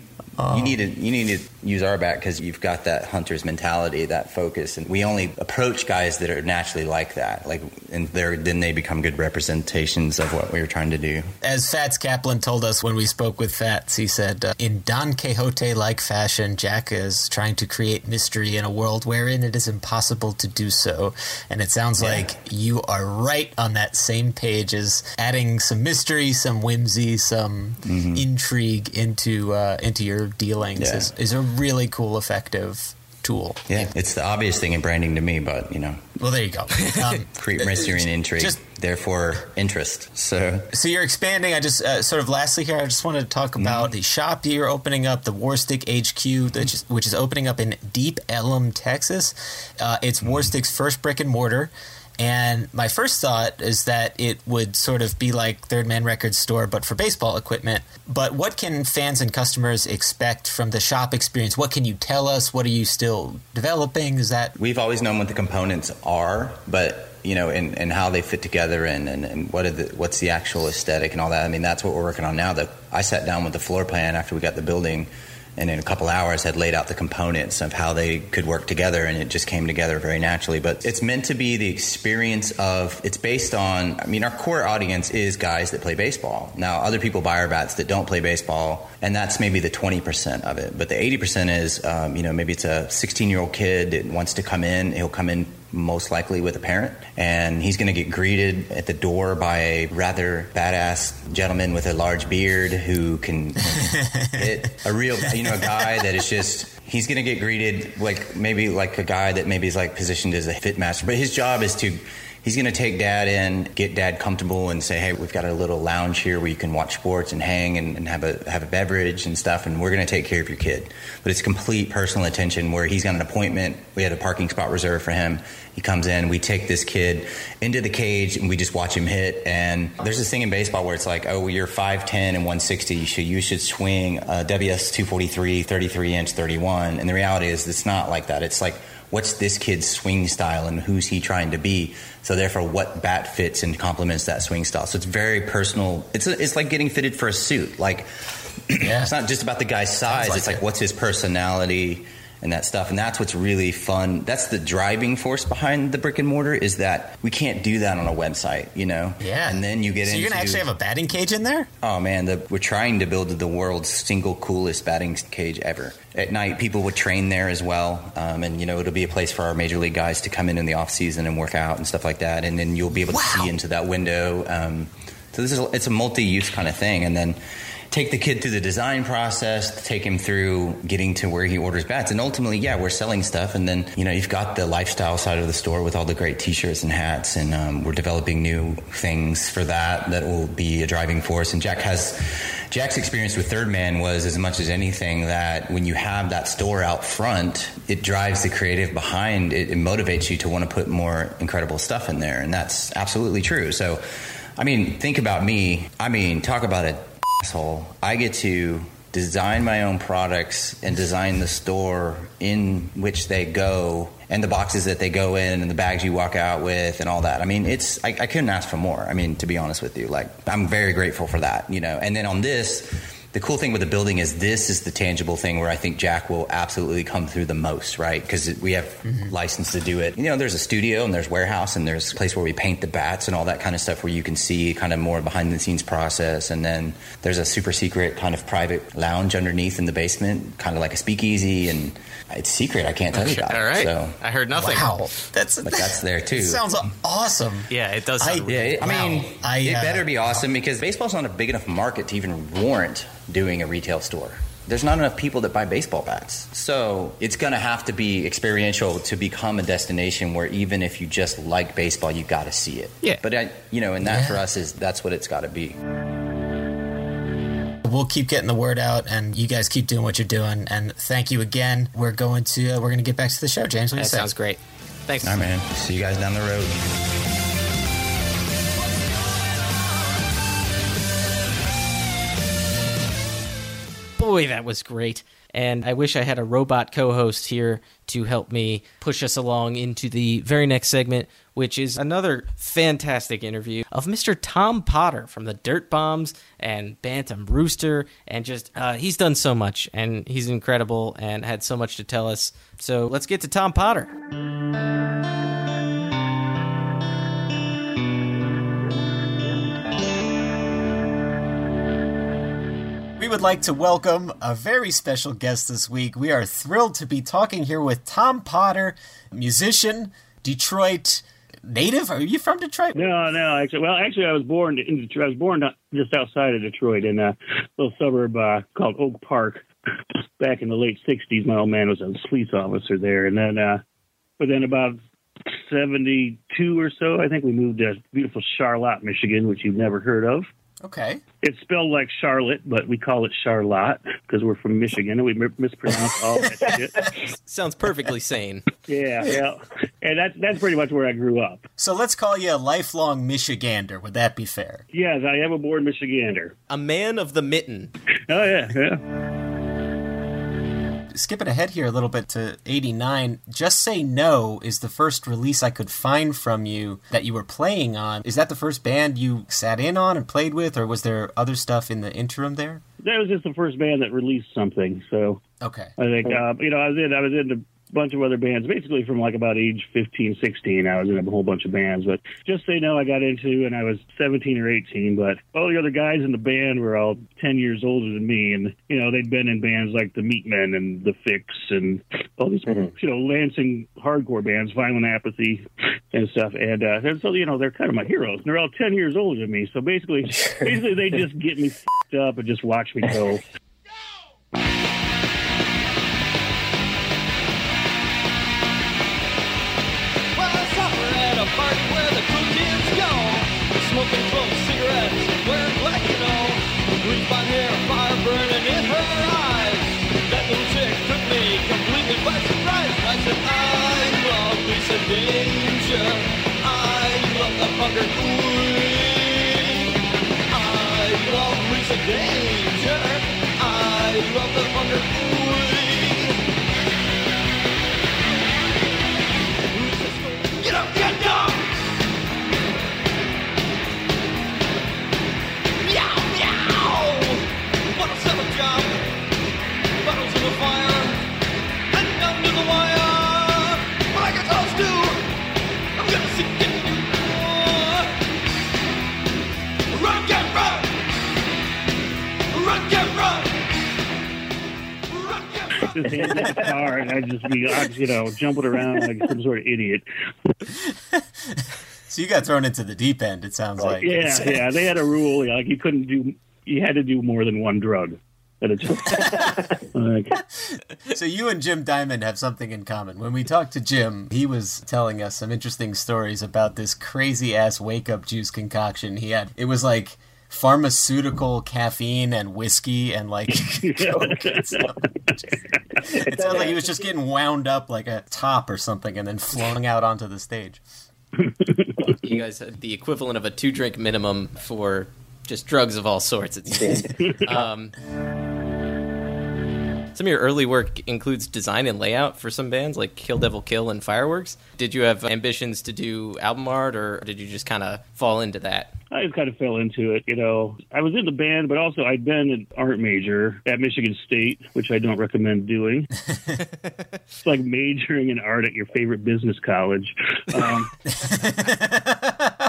you need to you need to use our bat because you've got that hunter's mentality, that focus, and we only approach guys that are naturally like that. Like, and they're then they become good representations of what we were trying to do. As Fats Kaplan told us when we spoke with Fats, he said, uh, in Don Quixote like fashion, Jack is trying to create mystery in a world wherein it is impossible to do so. And it sounds like you are right on that same page as adding some mystery, some whimsy, some intrigue into uh, into your dealings Yeah. is, is a really cool, effective tool. Yeah, it's the obvious thing in branding to me, but you know. Well, there you go. Um, Create mystery and intrigue, just- therefore interest. So So you're expanding. I just uh, sort of lastly here, I just wanted to talk Mm-hmm. about the shop you're opening up, the Warstic HQ, which is, which is opening up in Deep Ellum, Texas. Uh, it's Mm-hmm. Warstic's first brick and mortar. And my first thought is that it would sort of be like Third Man Records store, but for baseball equipment. But what can fans and customers expect from the shop experience? What can you tell us? What are you still developing? Is that we've always known what the components are, but you know, and, and how they fit together, and, and, and what the what's the actual aesthetic and all that. I mean, that's what we're working on now. That I sat down with the floor plan after we got the building, and in a couple hours had laid out the components of how they could work together, and it just came together very naturally. But it's meant to be the experience of. It's based on. I mean, our core audience is guys that play baseball. Now, other people buy our bats that don't play baseball, and that's maybe the twenty percent of it. But the eighty percent is, um, you know, maybe it's a sixteen-year-old kid that wants to come in. He'll come in most likely with a parent, and he's going to get greeted at the door by a rather badass gentleman with a large beard who can hit a real, you know, a guy that is just. He's going to get greeted like maybe like a guy that maybe is like positioned as a fit master, but his job is to he's going to take dad in, get dad comfortable, and say, "Hey, we've got a little lounge here where you can watch sports and hang and, and have a have a beverage and stuff, and we're going to take care of your kid." But it's complete personal attention where he's got an appointment. We had a parking spot reserved for him. He comes in, we take this kid into the cage, and we just watch him hit. And there's this thing in baseball where it's like, "Oh, you're 5'10 and 160. You should you should swing a WS 243, 33 inch, 31." And the reality is, it's not like that. It's like what's this kid's swing style and who's he trying to be so therefore what bat fits and complements that swing style. So it's very personal. It's a, it's like getting fitted for a suit. Like it's not just about the guy's size. like it's like it. what's his personality and that stuff and that's what's really fun that's the driving force behind the brick and mortar is that we can't do that on a website you know Yeah. and then you get so into you're gonna actually have a batting cage in there? Oh man, the, we're trying to build the world's single coolest batting cage ever. At night, people would train there as well, um, and you know it'll be a place for our major league guys to come in in the off season and work out and stuff like that. And then you'll be able to see into that window. Um, so this is it's a multi-use kind of thing, and then take the kid through the design process, take him through getting to where he orders bats, and ultimately, yeah, we're selling stuff, and then you know you've got the lifestyle side of the store with all the great T-shirts and hats, and um, we're developing new things for that that will be a driving force. And Jack has. Jack's experience with Third Man was as much as anything that when you have that store out front, it drives the creative behind it. It motivates you to want to put more incredible stuff in there. And that's absolutely true. So, I mean, think about me. I mean, talk about an asshole. I get to design my own products and design the store in which they go and the boxes that they go in and the bags you walk out with and all that. I mean, it's I, I couldn't ask for more. I mean, to be honest with you, like I'm very grateful for that, you know. And then on this, the cool thing with the building is this is the tangible thing where I think Jack will absolutely come through the most, right? Because we have mm-hmm. license to do it. You know, there's a studio and there's warehouse and there's a place where we paint the bats and all that kind of stuff where you can see kind of more behind the scenes process. And then there's a super secret kind of private lounge underneath in the basement, kind of like a speakeasy. And it's secret. I can't tell you about. All right. So, I heard nothing. Wow, that's but that's there too. Sounds awesome. Yeah, it does. I- Sound Yeah, it, I mean, I, it uh, better be awesome because baseball's not a big enough market to even warrant doing a retail store. There's not enough people that buy baseball bats. So it's going to have to be experiential to become a destination where even if you just like baseball, you got to see it. Yeah. But, I, you know, and that Yeah. for us is that's what it's got to be. We'll keep getting the word out, and you guys keep doing what you're doing. And thank you again. We're going to uh, we're going to get back to the show, James. What do you That say? sounds great. Thanks. All right, man. See you guys down the road. Boy, that was great. And I wish I had a robot co host here to help me push us along into the very next segment, which is another fantastic interview of Mr. Tom Potter from the Dirt Bombs and Bantam Rooster. And just, uh, he's done so much and he's incredible and had so much to tell us. So let's get to Tom Potter. We would like to welcome a very special guest this week. We are thrilled to be talking here with Tom Potter, musician, Detroit native. Are you from Detroit? No, no. Actually, well, actually, I was born in Detroit. I was born just outside of Detroit in a little suburb uh, called Oak Park. back in the late '60s. My old man was a police officer there, and then, uh, but then about '72 or so, I think we moved to beautiful Charlotte, Michigan, which you've never heard of. Okay. It's spelled like Charlotte, but we call it Charlotte because we're from Michigan and we mispronounce all that shit. Sounds perfectly sane. Yeah, yeah, and that's that's pretty much where I grew up. So let's call you a lifelong Michigander. Would that be fair? Yes, I am a born Michigander. A man of the mitten. Oh yeah, yeah. Skipping ahead here a little bit to 89, Just Say No is the first release I could find from you that you were playing on. Is that the first band you sat in on and played with, or was there other stuff in the interim there? That was just the first band that released something. So Okay. I think uh, you know I was in I was in a bunch of other bands basically from like about age 15 16 I was in a whole bunch of bands. But just say no I got into and I was 17 or 18 but all the other guys in the band were all 10 years older than me. And you know they'd been in bands like the Meatmen and the Fix and all these you know Lansing hardcore bands Violent Apathy and stuff. And uh and so you know they're kind of my heroes. And they're all 10 years older than me. So basically basically they just get me up and just watch me go Danger. I love the queen. I love Danger. I love the. Just hand me the guitar and I'd just be, I'd, you know, jumping around like some sort of idiot. So you got thrown into the deep end, it sounds like. yeah, yeah. They had a rule, like you couldn't do, you had to do more than one drug at a time. like, so you and Jim Diamond have something in common. When we talked to Jim, he was telling us some interesting stories about this crazy ass wake up juice concoction he had. It was like pharmaceutical caffeine and whiskey and like coke and stuff. It sounds like he was just getting wound up like a top or something and then flowing out onto the stage. You guys had the equivalent of a two drink minimum for just drugs of all sorts. It seems. um, some of your early work includes design and layout for some bands like Kill Devil Kill and Fireworks. Did you have ambitions to do album art, or did you just kind of fall into that? I just kind of fell into it, you know. I was in the band, but also I'd been an art major at Michigan State, which I don't recommend doing. it's like majoring in art at your favorite business college. Um,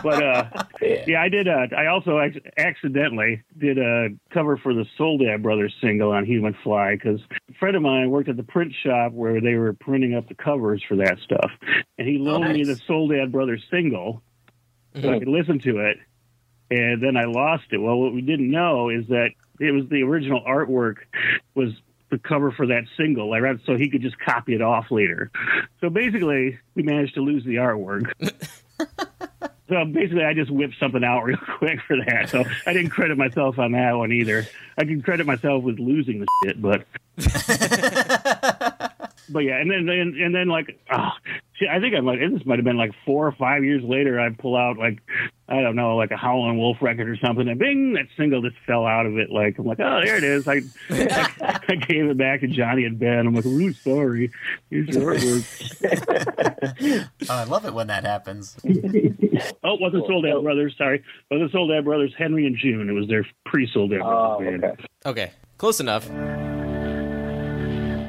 but uh, yeah, I did. Uh, I also ac- accidentally did a cover for the Soledad Brothers single on Human Fly because a friend of mine worked at the print shop where they were printing up the covers for that stuff, and he loaned me the Soledad Brothers single so I could listen to it. And then I lost it. Well, what we didn't know is that it was the original artwork was the cover for that single. I read so he could just copy it off later. So basically, we managed to lose the artwork. so basically, I just whipped something out real quick for that. So I didn't credit myself on that one either. I can credit myself with losing the shit, but. But yeah, and then and, and then like, oh, I think I might. This might have been like four or five years later. I pull out like, I don't know, like a Howlin' Wolf record or something, and bing, that single just fell out of it. Like I'm like, oh, there it is. I I, I gave it back to Johnny and Ben. I'm like, ooh, sorry, here's your artwork. Oh, I love it when that happens. oh, it wasn't Soledad Brothers. Sorry, it wasn't Soledad Brothers. Henry and June. It was their pre-Soledad Brothers oh, band. Okay, close enough.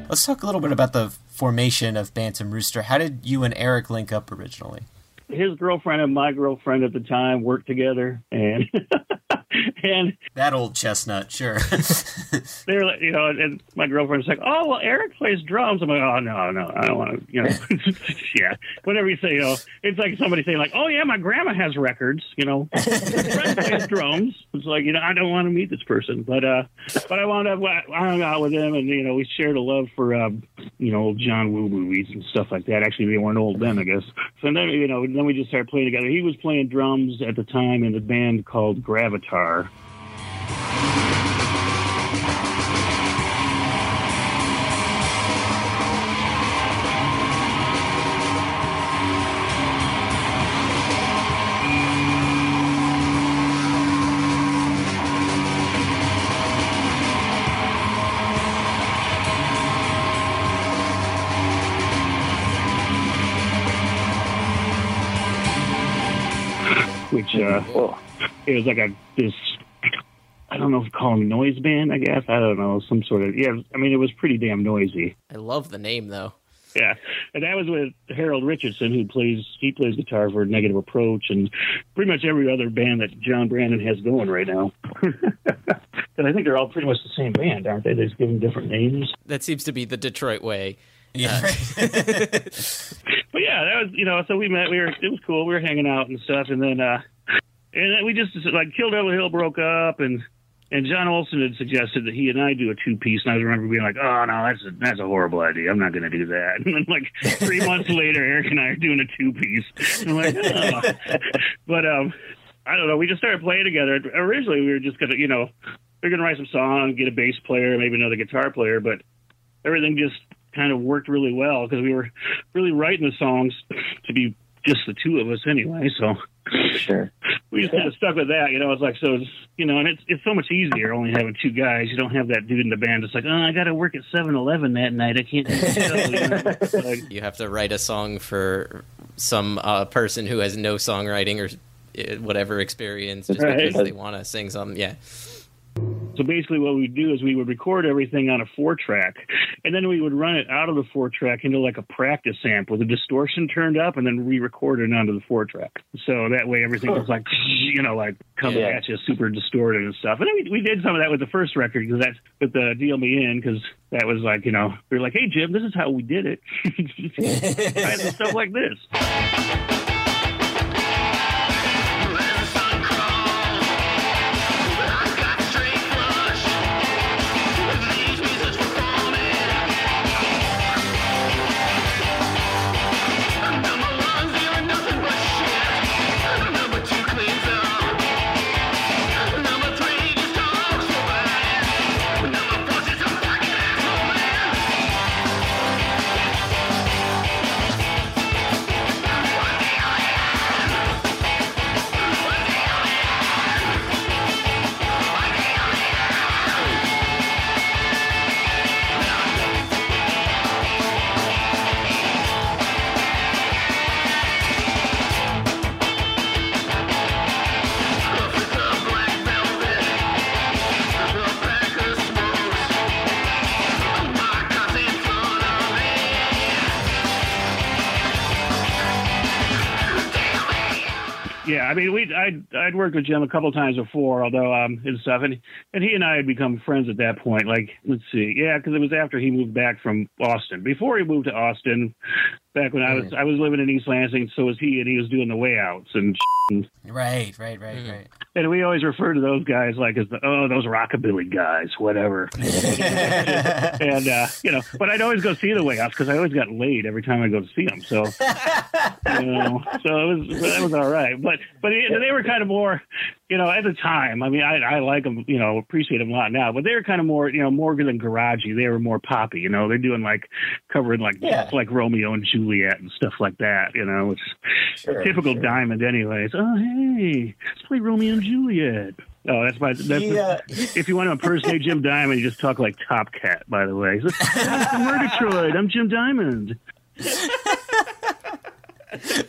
Let's talk a little bit about the formation of Bantam Rooster. How did you and Eric link up originally? his girlfriend and my girlfriend at the time worked together and and that old chestnut, sure. they were like, you know, and my girlfriend's like, "Oh, well, Eric plays drums." I'm like, "Oh no, no, I don't want to," you know. yeah, whenever you say, you know, it's like somebody saying like, "Oh yeah, my grandma has records," you know, friend plays drums. It's like you know, I don't want to meet this person, but uh, but I wound up I hung out with him, and you know, we shared a love for uh, you know, old John Woo movies and stuff like that. Actually, they weren't old then, I guess. So then, you know, then we just started playing together. He was playing drums at the time in a band called Gravitar. Which it was like a this. I don't know if you call them noise band. I guess I don't know some sort of yeah. I mean, it was pretty damn noisy. I love the name though. Yeah, and that was with Harold Richardson, who plays he plays guitar for Negative Approach and pretty much every other band that John Brannon has going right now. and I think they're all pretty much the same band, aren't they? They just give them different names. That seems to be the Detroit way. Yeah. but yeah, that was you know. So we met. We were it was cool. We were hanging out and stuff, and then uh, and then we just like Kill Devil Hill broke up, and and John Olson had suggested that he and I do a two piece, and I remember being like, oh no, that's a, that's a horrible idea. I'm not going to do that. And then like three months later, Eric and I are doing a two piece. I'm like, oh. but um, I don't know. We just started playing together. Originally, we were just gonna you know we are gonna write some songs, get a bass player, maybe another guitar player, but everything just kind of worked really well because we were really writing the songs to be just the two of us anyway. So sure, we just kind of stuck with that. You know, it's like so, it's, you know, and it's it's so much easier only having two guys. You don't have that dude in the band. It's like, oh, I got to work at 7-Eleven that night. I can't. Show, you, know? Like, You have to write a song for some uh, person who has no songwriting or uh, whatever experience just Right. because they want to sing something. Yeah. So basically, what we would do is we would record everything on a four track, and then we would run it out of the four track into like a practice amp with the distortion turned up, and then re-record it onto the four track. So that way, everything was like you know like coming Yeah. at you super distorted and stuff. And then we, we did some of that with the first record because that's with the Deal Me In because that was like you know we were like, hey Jim, this is how we did it. Some stuff like this. I'd I'd worked with Jim a couple times before, although um and stuff, and and he and I had become friends at that point. Like, let's see, yeah, because it was after he moved back from Austin. Before he moved to Austin, back when I was I was living in East Lansing, so was he, and he was doing the way outs and. and Right, right, right, right. and we always refer to those guys like as the oh those rockabilly guys, whatever. and uh, you know, but I'd always go see the way outs because I always got laid every time I go to see them. So you know, so it was that was all right. But but it, they were kind of more, you know, at the time. I mean, I I like them, you know, appreciate them a lot now. But they were kind of more, you know, more than garagey. They were more poppy. You know, they're doing like covering like Yeah. like Romeo and Juliet and stuff like that. You know, it's Sure, typical sure. Diamond, anyways. Oh hey, let's play Romeo and Juliet. Oh, that's my. That's He, uh, if you want to impersonate Jim Diamond, you just talk like Top Cat. By the way, like, "I'm from Murgatroyd. I'm Jim Diamond.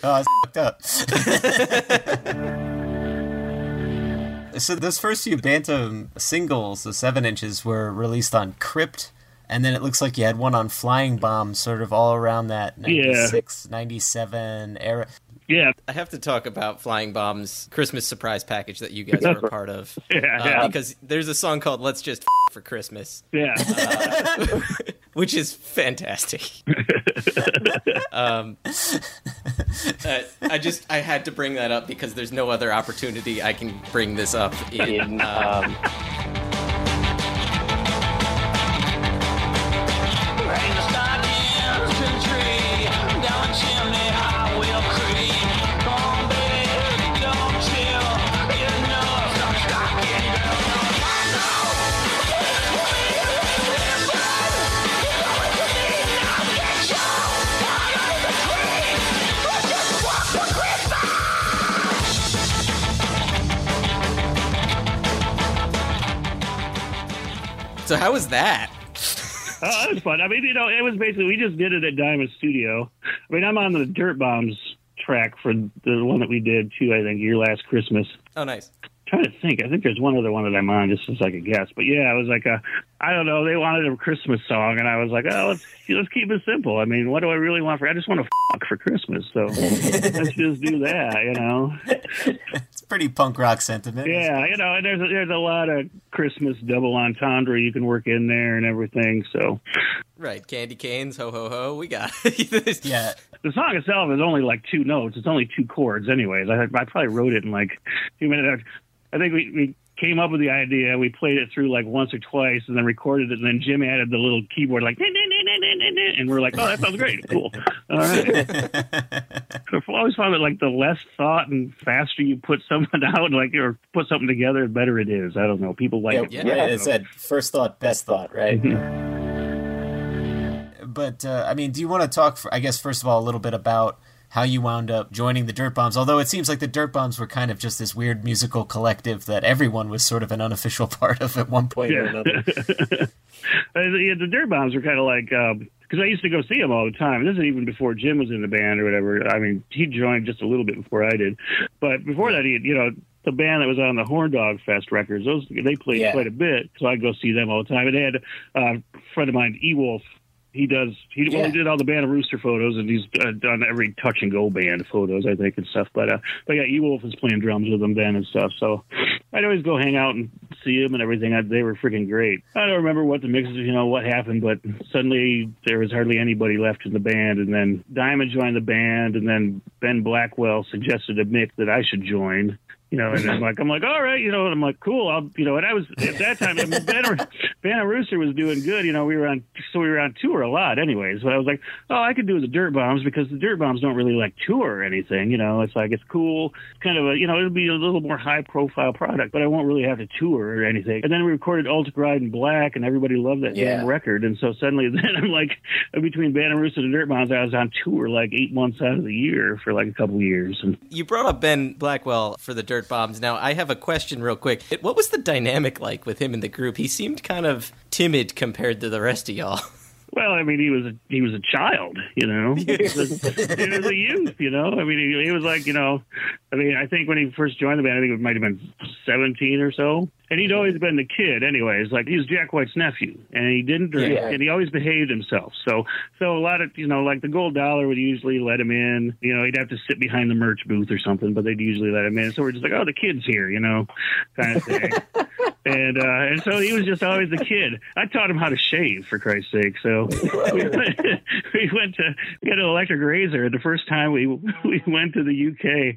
Oh, it's fucked up. so those first few Bantam singles, the seven inches, were released on Crypt, and then it looks like you had one on Flying Bomb, sort of all around that 96, 97 era. Yeah. I have to talk about Flying Bomb's Christmas surprise package that you guys were a part of. Yeah, Uh, yeah. Because there's a song called Let's Just F- for Christmas. Yeah. Uh, which is fantastic. um, uh, I just I had to bring that up because there's no other opportunity I can bring this up in. Um, so how was that? Oh, that was fun. I mean, you know, it was basically we just did it at Diamond Studio. I mean, I'm on the Dirt Bombs track for the one that we did too. I think your last Christmas. Oh, nice. trying to think. I think there's one other one that I'm on, just as like a guess. But yeah, it was like a, I don't know. They wanted a Christmas song, and I was like, oh, let's let's keep it simple. I mean, what do I really want for? I just want to fuck for Christmas, so let's just do that. You know? It's pretty punk rock sentiment. Yeah, you know, and there's a, there's a lot of Christmas double entendre you can work in there and everything. So Right, candy canes, ho ho ho. We got yeah. the song itself is only like two notes. It's only two chords, anyways. I I probably wrote it in like two minutes. I think we we came up with the idea. We played it through like once or twice, and then recorded it. And then Jim added the little keyboard like, and we're like, oh, that sounds great, cool. All right. I've always found that like the less thought and faster you put something out, like or put something together, the better it is. I don't know. People like Yeah, it. yeah, right. It said first thought, best thought, right? Mm-hmm. But uh, I mean, do you want to talk? For, I guess first of all, a little bit about how you wound up joining the Dirt Bombs. Although it seems like the Dirt Bombs were kind of just this weird musical collective that everyone was sort of an unofficial part of at one point or another. Uh, yeah, the Dirt Bombs were kind of like because I used to go see them all the time. This is even before Jim was in the band or whatever. I mean, he joined just a little bit before I did, but before that, he you know the band that was on the Horndog Fest records. Those they played Yeah. quite a bit, so I'd go see them all the time. And they had uh, a friend of mine, E Wolf. He does. He, well, he did all the Bantam Rooster photos, and he's uh, done every touch and go band photos, I think, and stuff. But uh, but yeah, E Wolf was playing drums with them then and stuff. So I'd always go hang out and see them and everything. I, they were freaking great. I don't remember what the mixes, you know, what happened, but suddenly there was hardly anybody left in the band. And then Diamond joined the band, and then Ben Blackwell suggested to Mick that I should join. You know, and I'm like, I'm like, all right, you know, and I'm like, cool, I'll, you know, and I was at that time, I mean, Ben, and Rooster was doing good, you know, we were on, so we were on tour a lot, anyways. But I was like, oh, I could do the Dirt Bombs because the Dirt Bombs don't really like tour or anything, you know. It's like it's cool, kind of a, you know, it'll be a little more high profile product, but I won't really have to tour or anything. And then we recorded Ultraglide in Black, and everybody loved that Yeah. damn record. And so suddenly, then I'm like, between and Rooster and Dirt Bombs, I was on tour like eight months out of the year for like a couple years, and You brought up Ben Blackwell for the Dirt Bombs. Now, I have a question real quick. What was the dynamic like with him in the group? He seemed kind of timid compared to the rest of y'all. Well, I mean, he was a, he was a child, you know. he, was a, he was a youth, you know. I mean, he, he was like, you know, I mean, I think when he first joined the band, I think it might have been seventeen or so, and he'd always been the kid, anyways. Like he was Jack White's nephew, and he didn't drink, Yeah. and he always behaved himself. So, so a lot of, you know, like the Gold Dollar would usually let him in. You know, he'd have to sit behind the merch booth or something, but they'd usually let him in. So we're just like, oh, the kid's here, you know, kind of thing. and uh, and so he was just always the kid. I taught him how to shave for Christ's sake. So we went, we went to get an electric razor. The first time we we went to the UK,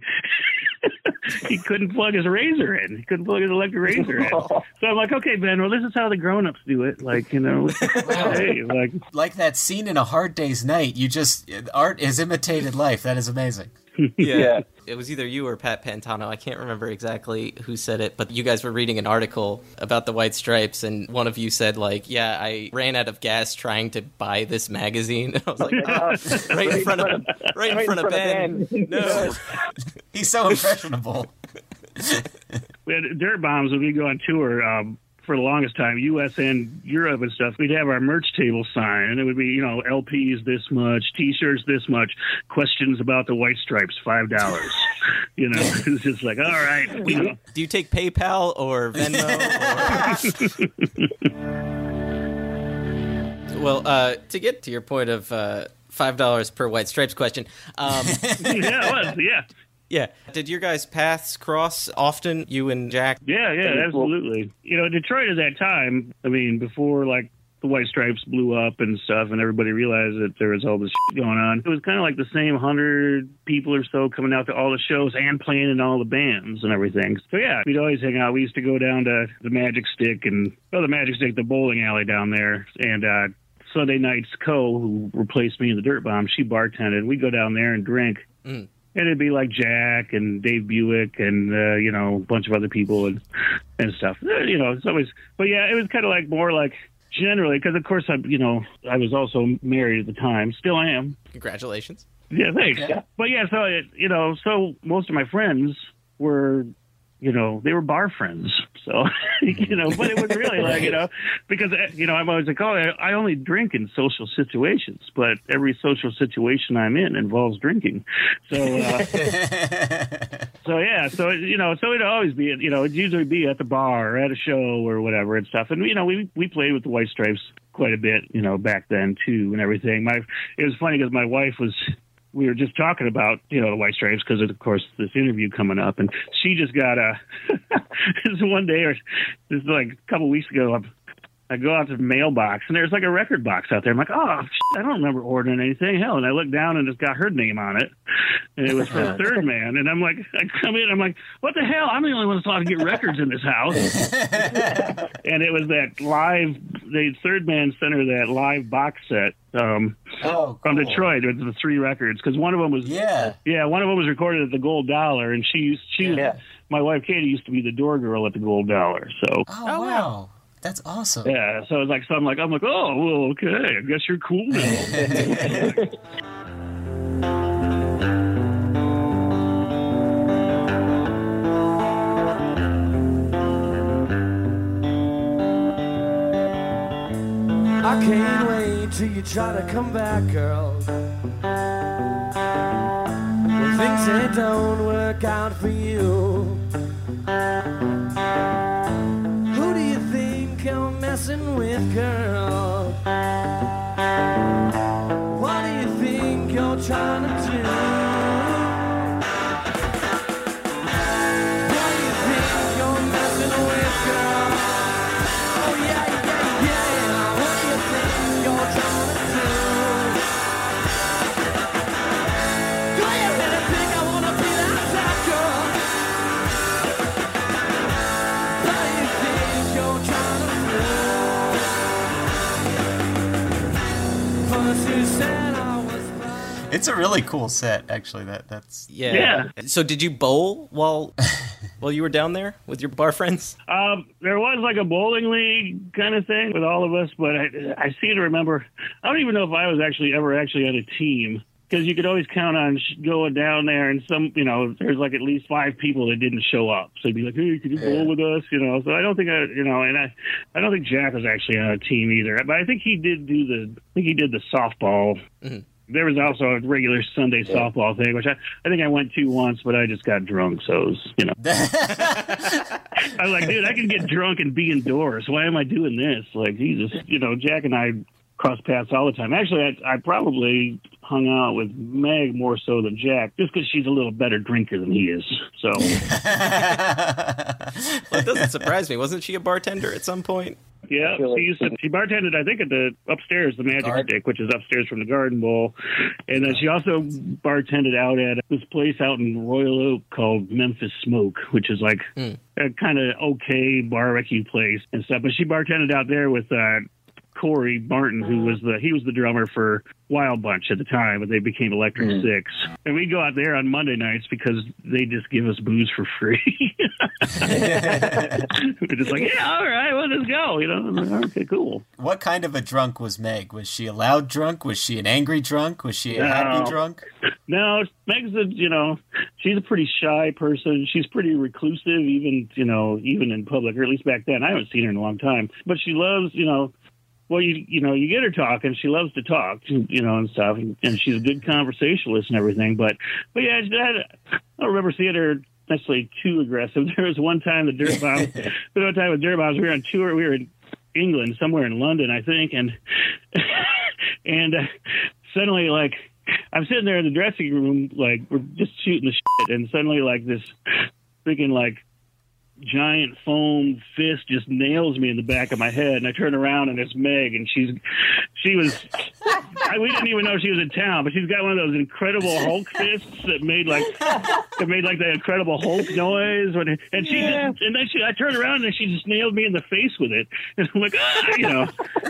he couldn't plug his razor in. He couldn't plug his electric razor in. So I'm like, okay, Ben. Well, this is how the grown-ups do it. Like you know, hey, like like that scene in A Hard Day's Night. You just art has imitated life. That is amazing. Yeah. It was either you or Pat Pantano. I can't remember exactly who said it, but you guys were reading an article about the White Stripes, and one of you said, like, yeah, I ran out of gas trying to buy this magazine. And I was like, oh, right in front of right in front of Ben. No. He's so impressionable. We had dirt bombs when we go on tour um, for the longest time, U.S. and Europe and stuff. We'd have our merch table sign, and it would be you know LPs this much, T-shirts this much, questions about the White Stripes five dollars. you know, it's just like all right. You know. Do you take PayPal or Venmo? Or... well, uh, to get to your point of uh, five dollars per white stripes question. Um, yeah, it was. Yeah. Yeah. Did your guys' paths cross often? You and Jack? Yeah, yeah, absolutely. You know, Detroit at that time, I mean, before like the White Stripes blew up and stuff, and everybody realized that there was all this shit going on. It was kind of like the same hundred people or so coming out to all the shows and playing in all the bands and everything. So yeah, we'd always hang out. We used to go down to the Magic Stick and oh, the Magic Stick, the bowling alley down there, and uh, Sunday nights, Ko, who replaced me in the Dirt Bomb, she bartended. We'd go down there and drink. Mm. And it'd be like Jack and Dave Buick and uh, you know a bunch of other people and and stuff. Uh, You know, it's always. But yeah, it was kind of like more like generally because of course I you know I was also married at the time, still am. Congratulations. Yeah, thanks. But yeah, so it, you know, so most of my friends were, you know, they were bar friends. So you know, but it was really like you know, because uh, you know I'm always like, oh, I I only drink in social situations, but every social situation I'm in involves drinking. So uh, so yeah, so you know, so it'd always be, you know, it'd usually be at the bar or at a show or whatever and stuff. And you know, we we played with the White Stripes quite a bit, you know, back then too, and everything. My it was funny because my wife was. We were just talking about, you know, the White Stripes because, of course, this interview coming up, and she just got a. this is one day, or this is like a couple weeks ago, I'm I go out to the mailbox and there's like a record box out there. I'm like, oh, shit, I don't remember ordering anything. Hell, and I look down and it's got her name on it, and it was for Third Man. And I'm like, I come in, I'm like, what the hell? I'm the only one that's allowed to get records in this house. and it was that live, the Third Man Center, that live box set. Um, oh, from Detroit with the three records because one of them was yeah yeah one of them was recorded at the Gold Dollar and she used she was, my wife Katie used to be the door girl at the Gold Dollar so Oh, wow. That's awesome. yeah, so it's like so I'm like I'm like, oh well, okay, I guess you're cool now. I can't wait till you try to come back, girl. When things they don't work out for you. Messing with, girl? It's a really cool set, actually. That that's Yeah. yeah. So did you bowl while while you were down there with your bar friends? Um, there was like a bowling league kind of thing with all of us, but I, I seem to remember. I don't even know if I was actually ever actually on a team because you could always count on sh- going down there, and some, you know, there's like at least five people that didn't show up. So you'd be like, "Hey, could you bowl with us?" You know. So I don't think I, you know, and I, I don't think Jack was actually on a team either. But I think he did do the, I think he did the softball. There was also a regular Sunday softball thing, which I, I think I went to once, but I just got drunk, so it was, you know. I was like, dude, I can get drunk and be indoors. Why am I doing this? Like, Jesus, you know, Jack and I cross paths all the time. Actually, I, I probably hung out with Meg more so than Jack, just because she's a little better drinker than he is. So, Well, it doesn't surprise me. Wasn't she a bartender at some point? Yeah, she used to, she bartended, I think, at the upstairs, the Magic Stick, which is upstairs from the Garden Bowl, and then she also bartended out at this place out in Royal Oak called Memphis Smoke, which is like a kind of okay barbecue place and stuff. But she bartended out there with uh, Corey Martin, who was the he was the drummer for Wild Bunch at the time, but they became Electric mm. Six. And we go out there on Monday nights because they just give us booze for free. We're just like, yeah, all right, well, let's go. You know, like, okay, cool. What kind of a drunk was Meg? Was she a loud drunk? Was she an angry drunk? Was she a No. happy drunk? No, Meg's a you know she's a pretty shy person. She's pretty reclusive, even you know even in public, or at least back then. I haven't seen her in a long time, but she loves you know. Well, you you know you get her talking. She loves to talk, you know, and stuff, and, and she's a good conversationalist and everything. But but yeah, I, I don't remember seeing her necessarily too aggressive. There was one time the dirt bomb. there was one time with Dirtbombs. We were on tour. We were in England, somewhere in London, I think, and and uh, suddenly like I'm sitting there in the dressing room, like we're just shooting the shit, and suddenly like this freaking like giant foam fist just nails me in the back of my head, and I turn around and it's Meg, and she's she was I, we didn't even know she was in town, but she's got one of those incredible Hulk fists that made like that made like the Incredible Hulk noise, when, and she Yeah. just, and then she I turned around and she just nailed me in the face with it, and I'm like ah, you know,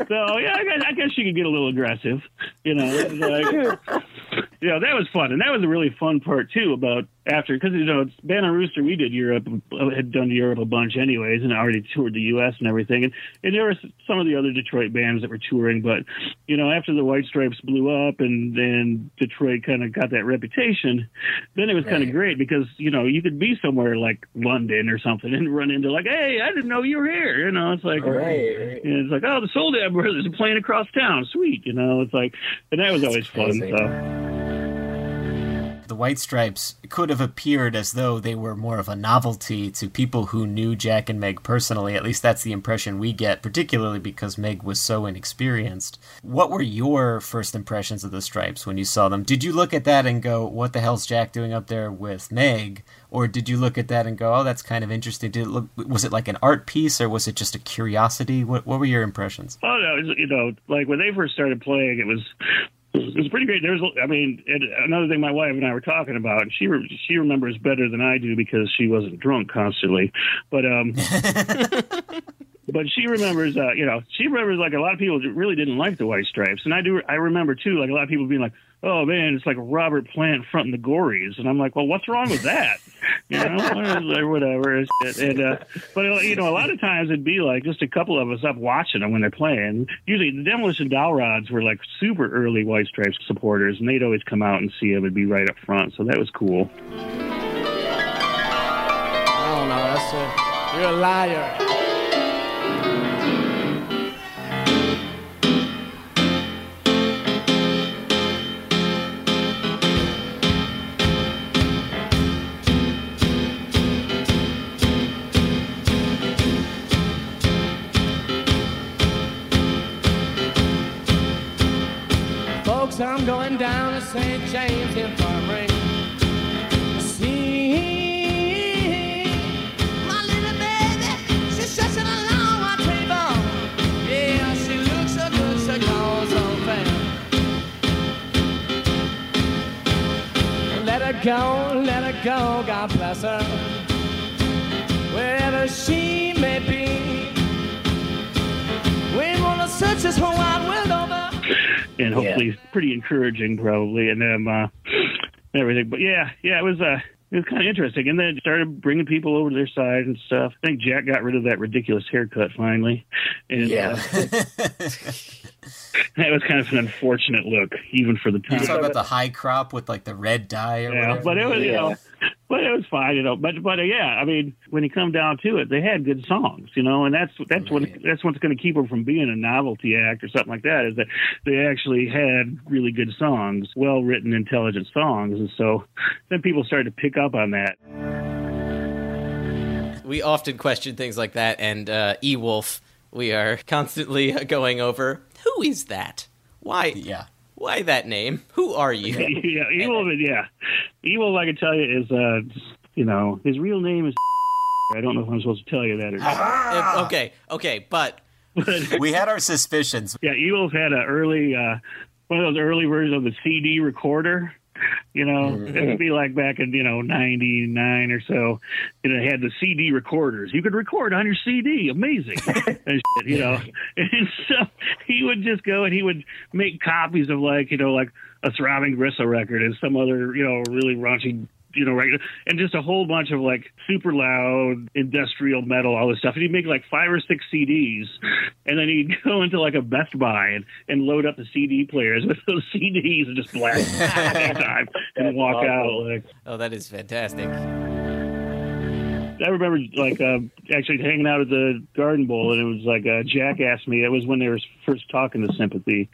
so yeah, I guess, I guess she could get a little aggressive, you know, like, yeah, that was fun, and that was a really fun part too about after because you know it's Bantam Rooster. We did Europe, had done Europe a bunch anyways, and already toured the U.S. and everything. And, and there were some of the other Detroit bands that were touring, but you know after the White Stripes blew up and then Detroit kind of got that reputation, then it was kind of great because you know you could be somewhere like London or something and run into like, hey, I didn't know you were here. You know, it's like Right, right. and it's like, oh, the Soledad Brothers are playing across town. Sweet, you know. It's like, and that was always fun. crazy. So. The White Stripes could have appeared as though they were more of a novelty to people who knew Jack and Meg personally. At least that's the impression we get, particularly because Meg was so inexperienced. What were your first impressions of the Stripes when you saw them? Did you look at that and go, "What the hell's Jack doing up there with Meg?" Or did you look at that and go, "Oh, that's kind of interesting"? Did it look? Was it like an art piece, or was it just a curiosity? What What were your impressions? Oh no, you know, like when they first started playing, it was it was pretty great. There's, I mean, and another thing my wife and I were talking about, and she re- she remembers better than I do because she wasn't drunk constantly, but um. But she remembers, uh, you know, she remembers like a lot of people really didn't like the White Stripes, and I do. I remember too, like a lot of people being like, "Oh man, it's like Robert Plant fronting the Gories," and I'm like, "Well, what's wrong with that?" You know, or whatever. And, and uh, but uh, you know, a lot of times it'd be like just a couple of us up watching them when they're playing. Usually, the Demolition Doll Rods were like super early White Stripes supporters, and they'd always come out and see them and be right up front. So that was cool. I don't know. That's a you're a liar. Folks, I'm going down to St. James Infirmary. Let her go, let her go, God bless her. Wherever she may be, we wanna search this whole wide world over. And hopefully pretty encouraging probably and um uh everything. But yeah yeah it was uh it was kind of interesting. And then it started bringing people over to their side and stuff. I think jack got rid of that ridiculous haircut finally. And Yeah. uh, that was kind of an unfortunate look even for the You time. talk about the high crop with like the red dye or yeah, whatever. but it was you know but it was fine you know but but uh, yeah i mean when you come down to it they had good songs you know and that's that's what that's what's going to keep them from being a novelty act or something like that is that they actually had really good songs well written intelligent songs and so then people started to pick up on that We often question things like that, and uh, E Wolf, we are constantly going over who is that? Why? Yeah. Why that name? Who are you? yeah evil yeah evil i can tell you is uh you know his real name is i don't know if i'm supposed to tell you that or not Uh, okay, okay, but we had our suspicions. Yeah, Eagles had an early, uh, one of those early versions of the CD recorder. You know, Mm-hmm. it would be like back in you know '99 or so. You know, they had the CD recorders. You could record on your CD. Amazing, and shit, you know. And so he would just go and he would make copies of like you know like a throbbing gristle record and some other you know really raunchy you know, right, and just a whole bunch of like super loud industrial metal, all this stuff. And he'd make like five or six CDs, and then he'd go into like a Best Buy and, and load up the CD players with those CDs and just blast at time and walk out. Like oh, that is fantastic. I remember like uh, actually hanging out at the Garden Bowl, and it was like uh, Jack asked me. It was when they were first talking to Sympathy,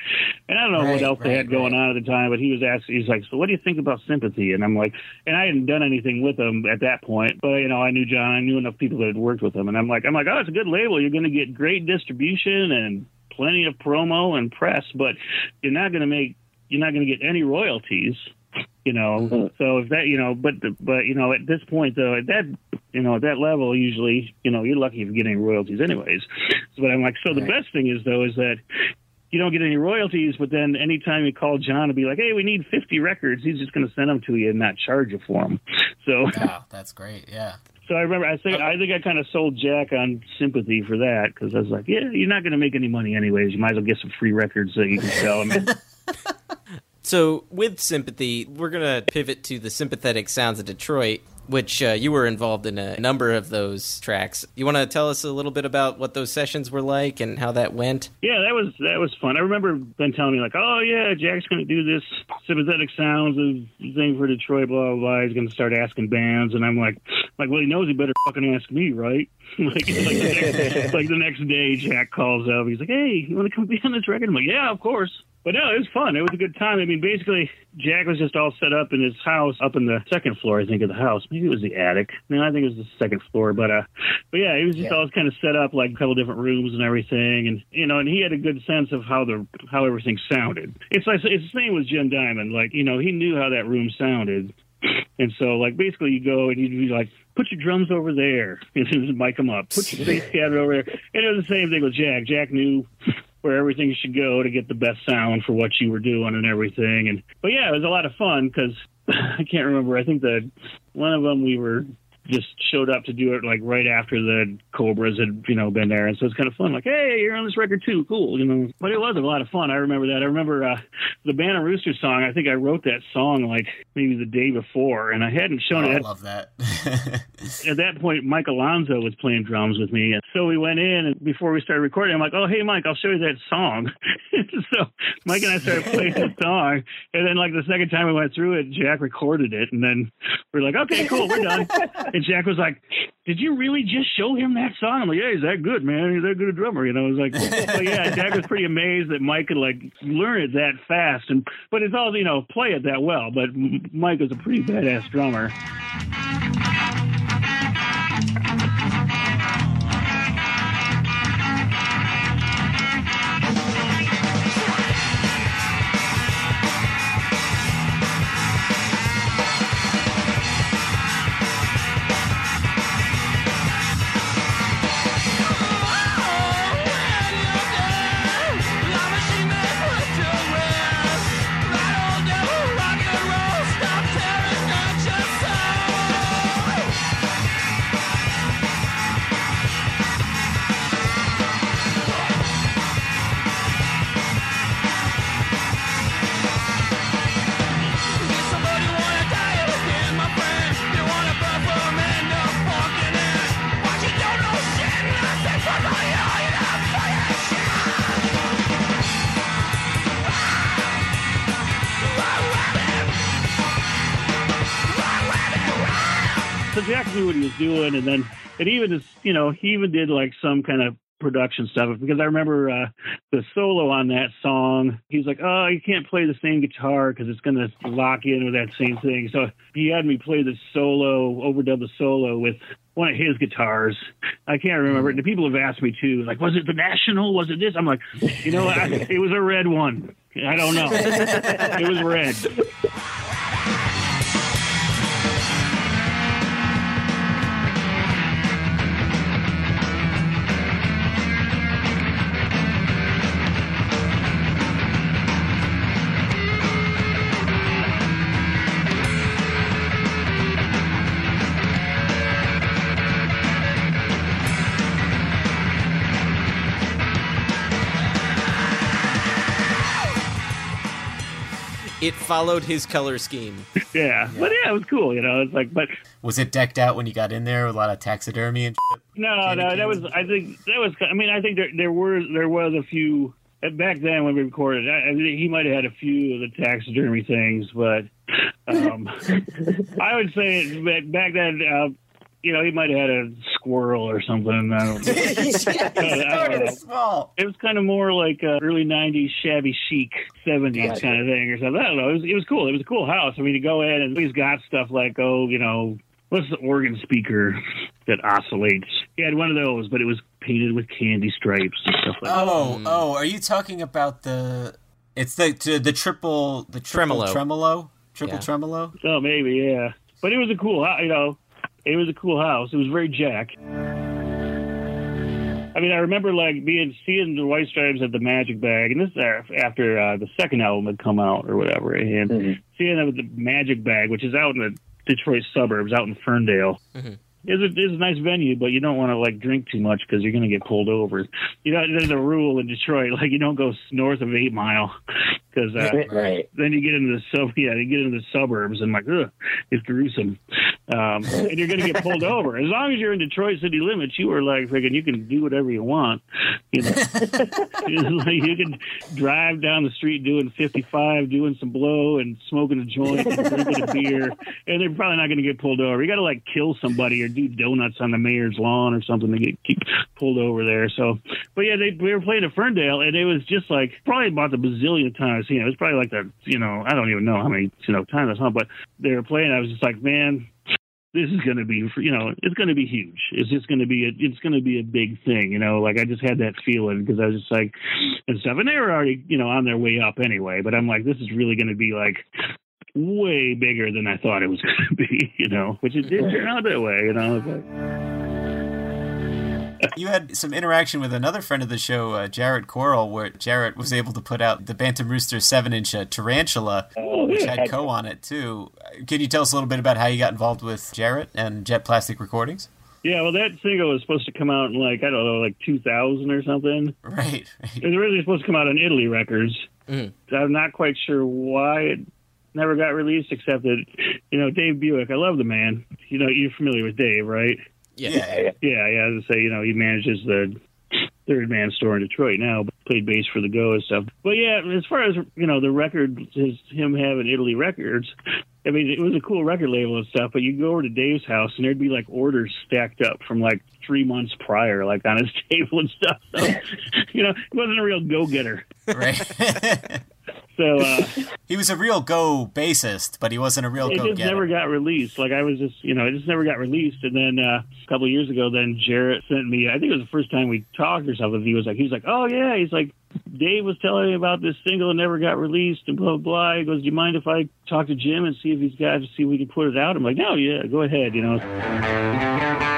and I don't know what Right, else they right, had going on at the time, but he was asking. He's like, "So what do you think about Sympathy?" And I'm like, and I hadn't done anything with them at that point, but you know, I knew John. I knew enough people that had worked with them, and I'm like, I'm like, oh, it's a good label. You're going to get great distribution and plenty of promo and press, but you're not going to make you're not going to get any royalties. You know, mm-hmm. so if that, you know, but but you know, at this point though, at that, you know, at that level, usually, you know, you're lucky if you get any royalties, anyways. But I'm like, so the best thing is though is that you don't get any royalties, but then anytime you call John and be like, hey, we need 50 records, he's just going to send them to you and not charge you for them. So. Wow, that's great. Yeah. So I remember, I think, I think I kind of sold Jack on sympathy for that because I was like, yeah, you're not going to make any money anyways. You might as well get some free records that you can sell. I mean, So, with sympathy, we're going to pivot to the sympathetic sounds of Detroit, which uh, you were involved in a number of those tracks. You want to tell us a little bit about what those sessions were like and how that went? yeah, that was that was fun. I remember Ben telling me like, oh yeah, Jack's going to do this sympathetic sounds of thing for Detroit, blah blah blah. He's going to start asking bands, and I'm like, like, well, he knows he better fucking ask me, right? like, like, the next, like the next day, Jack calls up. He's like, hey, you want to come be on this record? I'm like, yeah, of course. But no, it was fun. It was a good time. I mean, basically, Jack was just all set up in his house up in the second floor, I think, of the house. Maybe it was the attic. No, I think it was the second floor. But uh, but yeah, he was just all kind of set up like a couple different rooms and everything, and you know, and he had a good sense of how the how everything sounded. It's like it's the same with Jim Diamond. Like you know, he knew how that room sounded. And so, like, basically, you go and you'd be like, put your drums over there, and mic them up. Put your bass cabinet over there. And it was the same thing with Jack. Jack knew where everything should go to get the best sound for what you were doing and everything. And but yeah, it was a lot of fun because I can't remember. I think that one of them we were just showed up to do it like right after the Cobras had you know been there, and so it's kind of fun. Like, hey, you're on this record too, cool, you know. But it was a lot of fun. I remember that. I remember uh, the Bantam Rooster song. I think I wrote that song like maybe the day before, and I hadn't shown Oh, I love that. At that point, Mike Alonso was playing drums with me, and so we went in. And before we started recording, I'm like, "Oh, hey, Mike, I'll show you that song." so Mike and I started playing the song, and then like the second time we went through it, Jack recorded it, and then we're like, "Okay, cool, we're done." And Jack was like, "Did you really just show him that song?" I'm like, "Yeah, he's that good, man. He's that good a drummer." You know, it was like, but yeah, Jack was pretty amazed that Mike could like learn it that fast, and but it's all you know, play it that well. But Mike was a pretty badass drummer. Doing, and then it even is, you know, he even did like some kind of production stuff because I remember uh, the solo on that song. He's like, "Oh, you can't play the same guitar because it's going to lock in with that same thing." So he had me play the solo, overdub the solo with one of his guitars. I can't remember. It. The people have asked me too, like, "Was it the National? Was it this?" I'm like, you know, I, it was a red one. I don't know. it was red. followed his color scheme. Yeah. but yeah, it was cool. You know, it's like, but Was it decked out when you got in there with a lot of taxidermy and shit? No, no, that was. I think that was. I mean, I think there there were there was a few back then when we recorded. I, I think he might have had a few of the taxidermy things, but um, I would say back back then. Uh, you know, he might have had a squirrel or something. I don't know. I don't know. small. It was kind of more like uh, early '90s shabby chic '70s Gotcha. kind of thing or something. I don't know. It was, it was cool. It was a cool house. I mean, to go in and he's got stuff like, oh, you know, what's the organ speaker that oscillates? He had one of those, but it was painted with candy stripes and stuff like that. Oh, oh, are you talking about the It's the to the triple the triple Tremolo. tremolo triple Yeah. tremolo. Oh, maybe, yeah. But it was a cool, you know, it was a cool house. It was very Jack. I mean, I remember like being seeing the White Stripes at the Magic Bag, and this is after uh, the second album had come out or whatever, and seeing them at the Magic Bag, which is out in the Detroit suburbs, out in Ferndale. It's a, it's a nice venue, but you don't want to like drink too much because you're going to get pulled over. You know, there's a rule in Detroit, like you don't go north of Eight Mile because uh, Right. then you get into the sub, yeah, you get into the suburbs and like, ugh, it's gruesome, um, and you're going to get pulled over. As long as you're in Detroit city limits, you are like freaking, you can do whatever you want. You know, like you can drive down the street doing 55, doing some blow and smoking a joint, and drinking a beer, and they're probably not going to get pulled over. You got to like kill somebody or do donuts on the mayor's lawn or something to get keep pulled over there. So, but yeah, they we were playing at Ferndale, and it was just like probably about the bazillion times. You know, it was probably like the you know I don't even know how many you know times I saw, but they were playing. I was just like, man. This is going to be, you know, it's going to be huge. It's just going to be, a, it's going to be a big thing, you know. Like I just had that feeling because I was just like, and stuff, and they were already, you know, on their way up anyway. But I'm like, this is really going to be like way bigger than I thought it was going to be, you know, which it did turn out that way, you know. But, You had some interaction with another friend of the show, uh, Jarrett Coral, where Jarrett was able to put out the Bantam Rooster seven inch uh, Tarantula, Oh, which had Ko on it too. Uh, Can you tell us a little bit about how you got involved with Jarrett and Jet Plastic Recordings? yeah, well, that single was supposed to come out in like I don't know, like 2000 or something. Right. It was originally supposed to come out on Italy Records. I'm not quite sure why it never got released, except that you know Dave Buick. I love the man. You know, you're familiar with Dave, right? Yeah. Yeah, yeah. As I say, you know, he manages the third man store in Detroit now, but played bass for the Go and stuff. But yeah, as far as you know, the record is him having Italy Records. I mean, it was a cool record label and stuff. But you go over to Dave's house and there'd be like orders stacked up from like three months prior, like on his table and stuff. So, you know, he wasn't a real go getter. Right. So uh, he was a real go bassist, but he wasn't a real it go just getter. never got released. Like I was just, you know, it just never got released. And then uh, a couple years ago, then Jarrett sent me. I think it was the first time we talked or something. He was like, he was like, oh yeah, he's like, Dave was telling me about this single and never got released and blah blah. blah. He goes, do you mind if I talk to Jim and see if he's got to see if we can put it out? I'm like, no, yeah, go ahead. You know.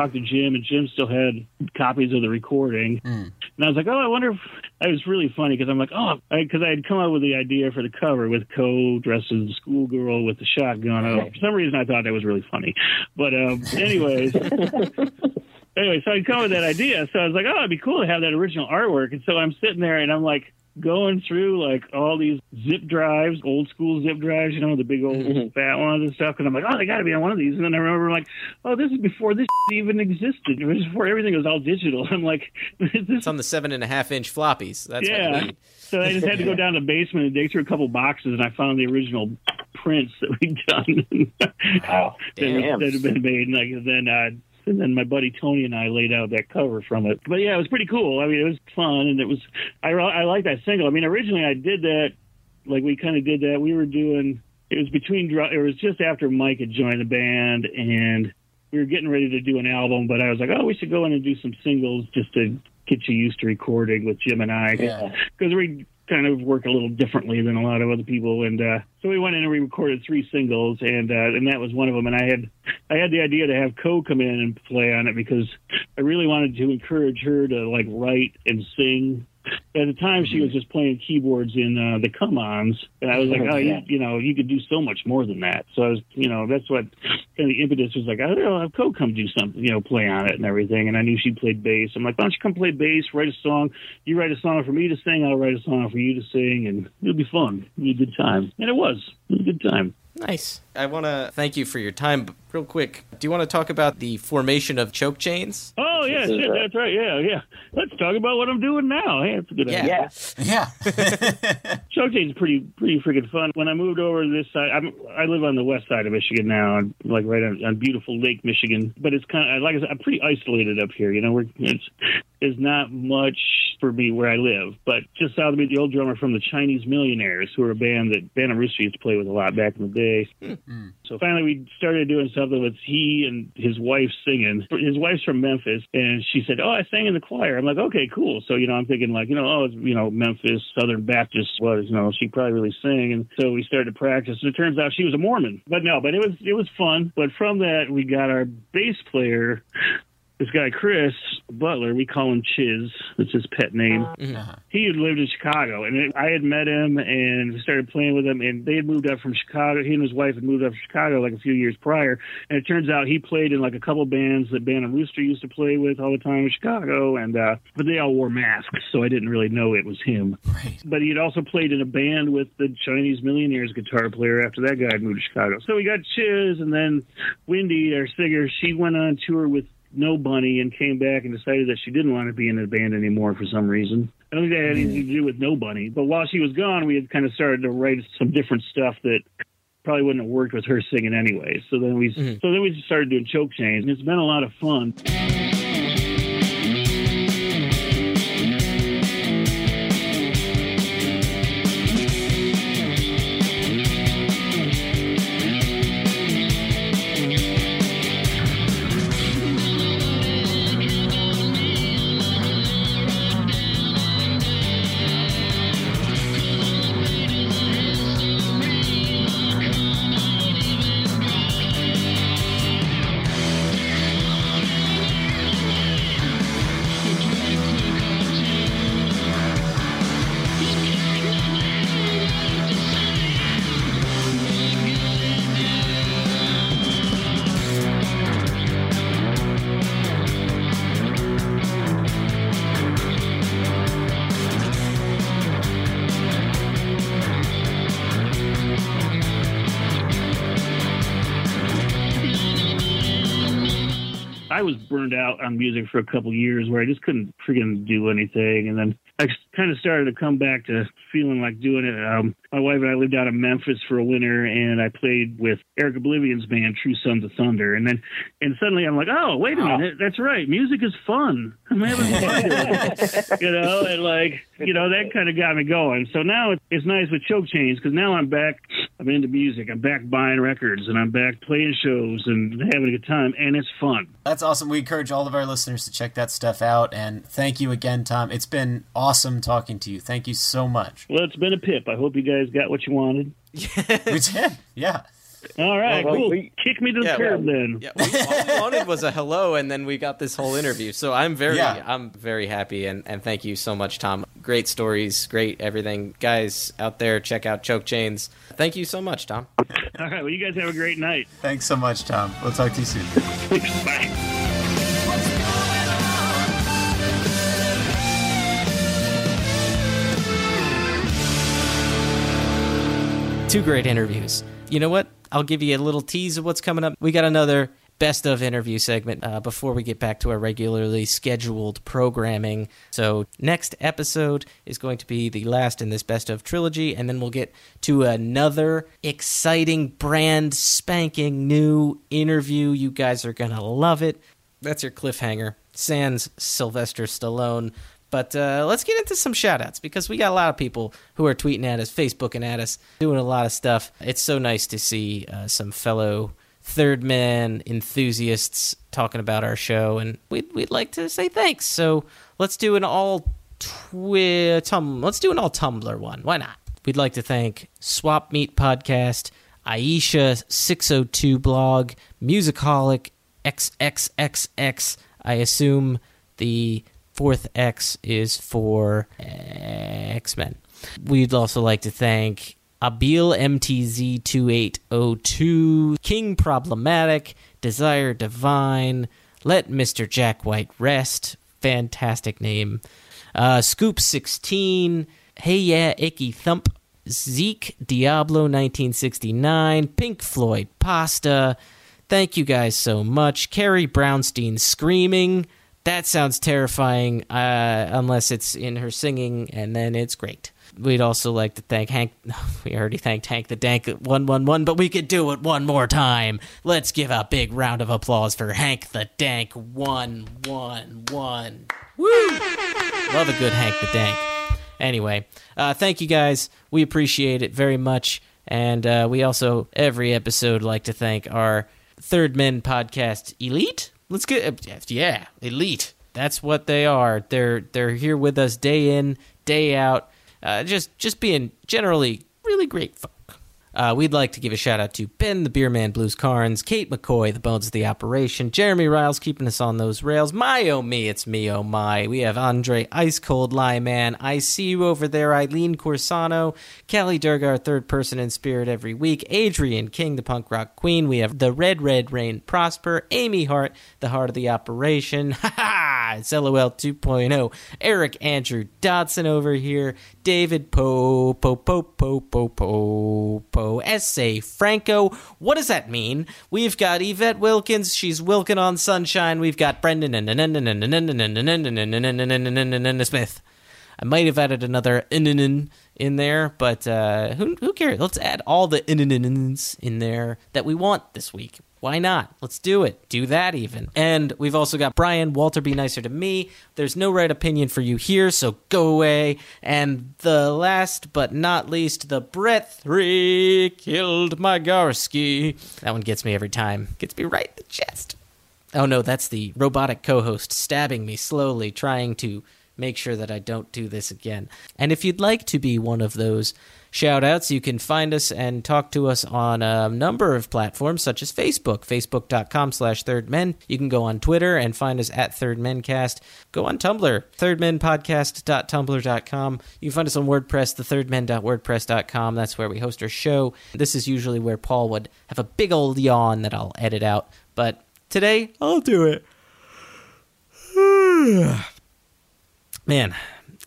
Talked to Jim, and Jim still had copies of the recording. And I was like, oh, I wonder if it was really funny because I'm like, oh, because I, had come up with the idea for the cover with Ko dressed as a schoolgirl with the shotgun. Oh, for some reason, I thought that was really funny. But, um, anyways. anyway, so I come up with that idea. So I was like, oh, it'd be cool to have that original artwork. And so I'm sitting there and I'm like going through like all these zip drives, old school zip drives, you know, the big old fat ones and stuff. And I'm like, oh, they got to be on one of these. And then I remember like, oh, this is before this even existed. It was before everything was all digital. I'm like, this It's on the seven and a half inch floppies. That's yeah. need. So I just had to go down to the basement and dig through a couple boxes, and I found the original prints that we'd done. Wow. that, Damn. that had been made. And like, then, uh, and then my buddy Tony and I laid out that cover from it. But yeah, it was pretty cool. I mean, it was fun, and it was. I I like that single. I mean, originally I did that, like we kind of did that. We were doing. It was between. It was just after Mike had joined the band, and we were getting ready to do an album. But I was like, oh, we should go in and do some singles just to get you used to recording with Jim and I, Yeah. because we kind of work a little differently than a lot of other people. And uh, so we went in and we recorded three singles, and uh, and that was one of them. And I had I had the idea to have Ko come in and play on it because I really wanted to encourage her to like write and sing. At the time, she was just playing keyboards in uh, the Come Ons, and I was like, oh, you, you know, you could do so much more than that. So I was, you know, that's what kind of the impetus was like. I don't know, have Ko come do something, you know, play on it and everything. And I knew she played bass. I'm like, why don't you come play bass, write a song? You write a song for me to sing, I'll write a song for you to sing, and it'll be fun. It'll be a good time, and it was. It was a good time. Nice. I want to thank you for your time. But real quick, do you want to talk about the formation of choke chains? Oh yeah, shit, uh, that's right. Yeah, yeah. Let's talk about what I'm doing now. Hey, that's a good Yeah. idea. Yeah. yeah. Choke chain's pretty pretty freaking fun. When I moved over to this side, I'm, I live on the west side of Michigan now, I'm like right on, on beautiful Lake Michigan. But it's kind of like I said, I'm pretty isolated up here. You know, we're, it's there's not much for me where I live. But just south of me, the old drummer from the Chinese Millionaires, who are a band that Bantam Rooster used to play with a lot back in the day. So finally, we started doing something with he and his wife singing. His wife's from Memphis, and she said, "Oh, I sang in the choir." I'm like, "Okay, cool." So you know, I'm thinking like, you know, oh, it's, you know, Memphis Southern Baptist was, you know, she probably really sing, and so we started to practice. And it turns out she was a Mormon, but no, but it was it was fun. But from that, we got our bass player. This guy Chris Butler, we call him Chiz. That's his pet name. He had lived in Chicago, and it, I had met him and started playing with him. And they had moved up from Chicago. He and his wife had moved up from Chicago like a few years prior. And it turns out he played in like a couple bands that Bantam Rooster used to play with all the time in Chicago. And uh, but they all wore masks, so I didn't really know it was him. Right. But he had also played in a band with the Chinese Millionaires guitar player after that guy had moved to Chicago. So we got Chiz, and then Wendy, our singer, she went on tour with Nobunny and came back and decided that she didn't want to be in the band anymore for some reason. I don't think that had anything to do with Nobunny. But while she was gone, we had kind of started to write some different stuff that probably wouldn't have worked with her singing anyway. So then we mm-hmm. so then we just started doing choke chains, and it's been a lot of fun. I was burned out on music for a couple years where I just couldn't freaking do anything. And then I kind of started to come back to feeling like doing it. Um, my wife and I lived out in Memphis for a winter and I played with Eric Oblivion's band, True Sons of Thunder. And then, and suddenly I'm like, oh, wait a minute. That's right. Music is fun. I'm having fun. You know, and like, you know, that kind of got me going. So now it's, it's nice with Choke Chains because now I'm back. I'm into music. I'm back buying records and I'm back playing shows and having a good time. And it's fun. That's awesome. We encourage all of our listeners to check that stuff out. And thank you again, Tom. It's been awesome talking to you. Thank you so much. Well, it's been a pip. I hope you guys got what you wanted. we did. Yeah. All right, Well, cool. we- Kick me to the Yeah, curb well, then. Yeah, we, all we wanted was a hello, and then we got this whole interview. So I'm very, Yeah. I'm very happy, and, and thank you so much, Tom. Great stories, great everything, guys out there. Check out Choke Chains. Thank you so much, Tom. All right. Well, you guys have a great night. Thanks so much, Tom. We'll talk to you soon. Bye. Two great interviews. You know what? I'll give you a little tease of what's coming up. We got another best of interview segment uh, before we get back to our regularly scheduled programming. So, next episode is going to be the last in this best of trilogy, and then we'll get to another exciting, brand spanking new interview. You guys are going to love it. That's your cliffhanger. Sans Sylvester Stallone. But uh, let's get into some shout outs because we got a lot of people who are tweeting at us, Facebooking at us, doing a lot of stuff. It's so nice to see uh, some fellow third man enthusiasts talking about our show, and we'd, we'd like to say thanks. So let's do an all twi- tum- let's do an all Tumblr one. Why not? We'd like to thank Swap Meet Podcast, Aisha 602 blog, Musicolic XXXX. I assume the fourth X is for X Men. We'd also like to thank Abil MTZ2802, King Problematic, Desire Divine, Let Mr. Jack White Rest, fantastic name, uh, Scoop16, Hey Yeah Icky Thump, Zeke Diablo 1969, Pink Floyd Pasta. Thank you guys so much. Carrie Brownstein screaming. That sounds terrifying, uh, unless it's in her singing, and then it's great. We'd also like to thank Hank. We already thanked Hank the Dank at 111, but we could do it one more time. Let's give a big round of applause for Hank the Dank 111. Woo! Love a good Hank the Dank. Anyway, uh, thank you guys. We appreciate it very much. And uh, we also, every episode, like to thank our Third Men podcast elite. Let's get, yeah, elite. That's what they are. They're they're here with us day in, day out. Uh, just just being generally really great folk. Uh, we'd like to give a shout out to Ben, the Beer Man Blues Carnes, Kate McCoy, the Bones of the Operation, Jeremy Riles keeping us on those rails. My oh me, it's me oh my. We have Andre Ice Cold Lie Man. I see you over there, Eileen Corsano, Kelly Durgar, third person in spirit every week, Adrian King, the punk rock queen. We have the Red Red Rain Prosper, Amy Hart, the heart of the operation. Ha ha! It's LOL 2.0. Eric Andrew Dodson over here, David Poe, Poe, Poe, Poe, Poe, Poe, Poe, S.A. Franco. What does that mean? We've got Yvette Wilkins. She's Wilkin on Sunshine. We've got Brendan and Smith. I might have added another in in there, but uh, who who cares? Let's add all the in in there that we want this week. Why not? Let's do it. Do that even. And we've also got Brian, Walter Be Nicer to Me. There's no right opinion for you here, so go away. And the last but not least, the Brett 3 killed Magarski. That one gets me every time. Gets me right in the chest. Oh no, that's the robotic co host stabbing me slowly, trying to make sure that I don't do this again. And if you'd like to be one of those shout outs, you can find us and talk to us on a number of platforms such as Facebook, facebook.com slash third men. You can go on Twitter and find us at third thirdmencast. Go on Tumblr, thirdmenpodcast.tumblr.com. You can find us on WordPress, thethirdmen.wordpress.com. That's where we host our show. This is usually where Paul would have a big old yawn that I'll edit out. But today, I'll do it. Man,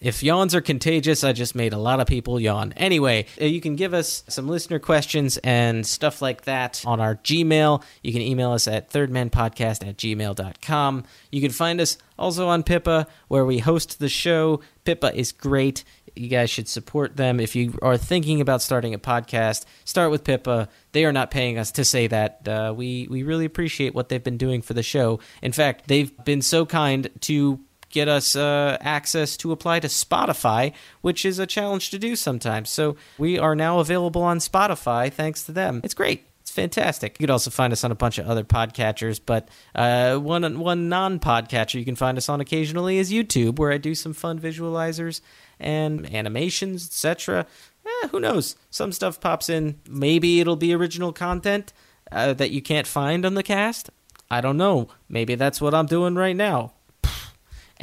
if yawns are contagious, I just made a lot of people yawn. Anyway, uh, you can give us some listener questions and stuff like that on our Gmail. You can email us at thirdmanpodcast at gmail.com. You can find us also on Pippa, where we host the show. Pippa is great. You guys should support them. If you are thinking about starting a podcast, start with Pippa. They are not paying us to say that. Uh, we, we really appreciate what they've been doing for the show. In fact, they've been so kind to get us uh, access to apply to Spotify, which is a challenge to do sometimes. So we are now available on Spotify thanks to them. It's great. It's fantastic. You could also find us on a bunch of other podcatchers, but uh, one one non podcatcher you can find us on occasionally is YouTube, where I do some fun visualizers and animations, etc. Eh, who knows? Some stuff pops in. Maybe it'll be original content uh, that you can't find on the cast. I don't know. Maybe that's what I'm doing right now.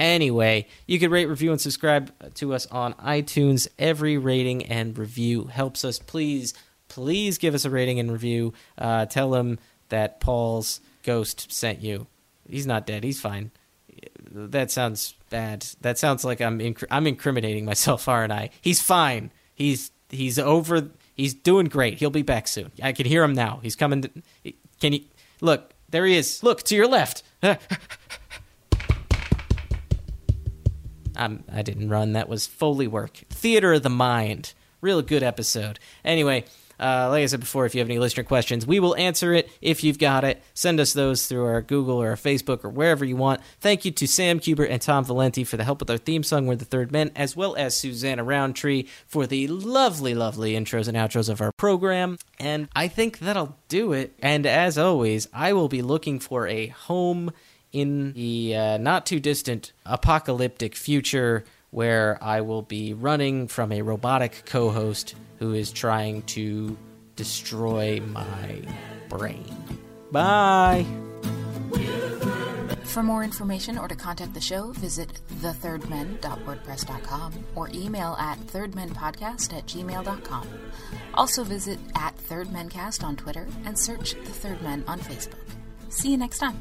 Anyway, you can rate, review, and subscribe to us on iTunes. Every rating and review helps us. Please, please give us a rating and review. Uh, tell them that Paul's ghost sent you. He's not dead. He's fine. That sounds bad. That sounds like I'm inc- I'm incriminating myself, aren't I? He's fine. He's he's over. He's doing great. He'll be back soon. I can hear him now. He's coming. To, can you look? There he is. Look to your left. I'm, I didn't run. That was Foley work. Theater of the Mind. Real good episode. Anyway, uh, like I said before, if you have any listener questions, we will answer it if you've got it. Send us those through our Google or our Facebook or wherever you want. Thank you to Sam Kubert and Tom Valenti for the help with our theme song, We're the Third Men, as well as Susanna Roundtree for the lovely, lovely intros and outros of our program. And I think that'll do it. And as always, I will be looking for a home in the uh, not too distant apocalyptic future where I will be running from a robotic co host who is trying to destroy my brain. Bye! For more information or to contact the show, visit thethirdmen.wordpress.com or email at thirdmenpodcast at gmail.com. Also visit at thirdmencast on Twitter and search The Third Men on Facebook. See you next time.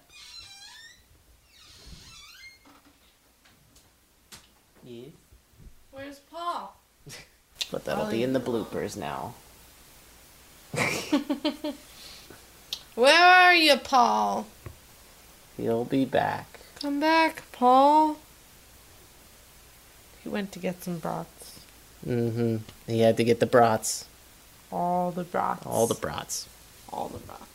But that'll be in the bloopers now. Where are you, Paul? He'll be back. Come back, Paul. He went to get some brats. Mm-hmm. He had to get the brats. All the brats. All the brats. All the brats.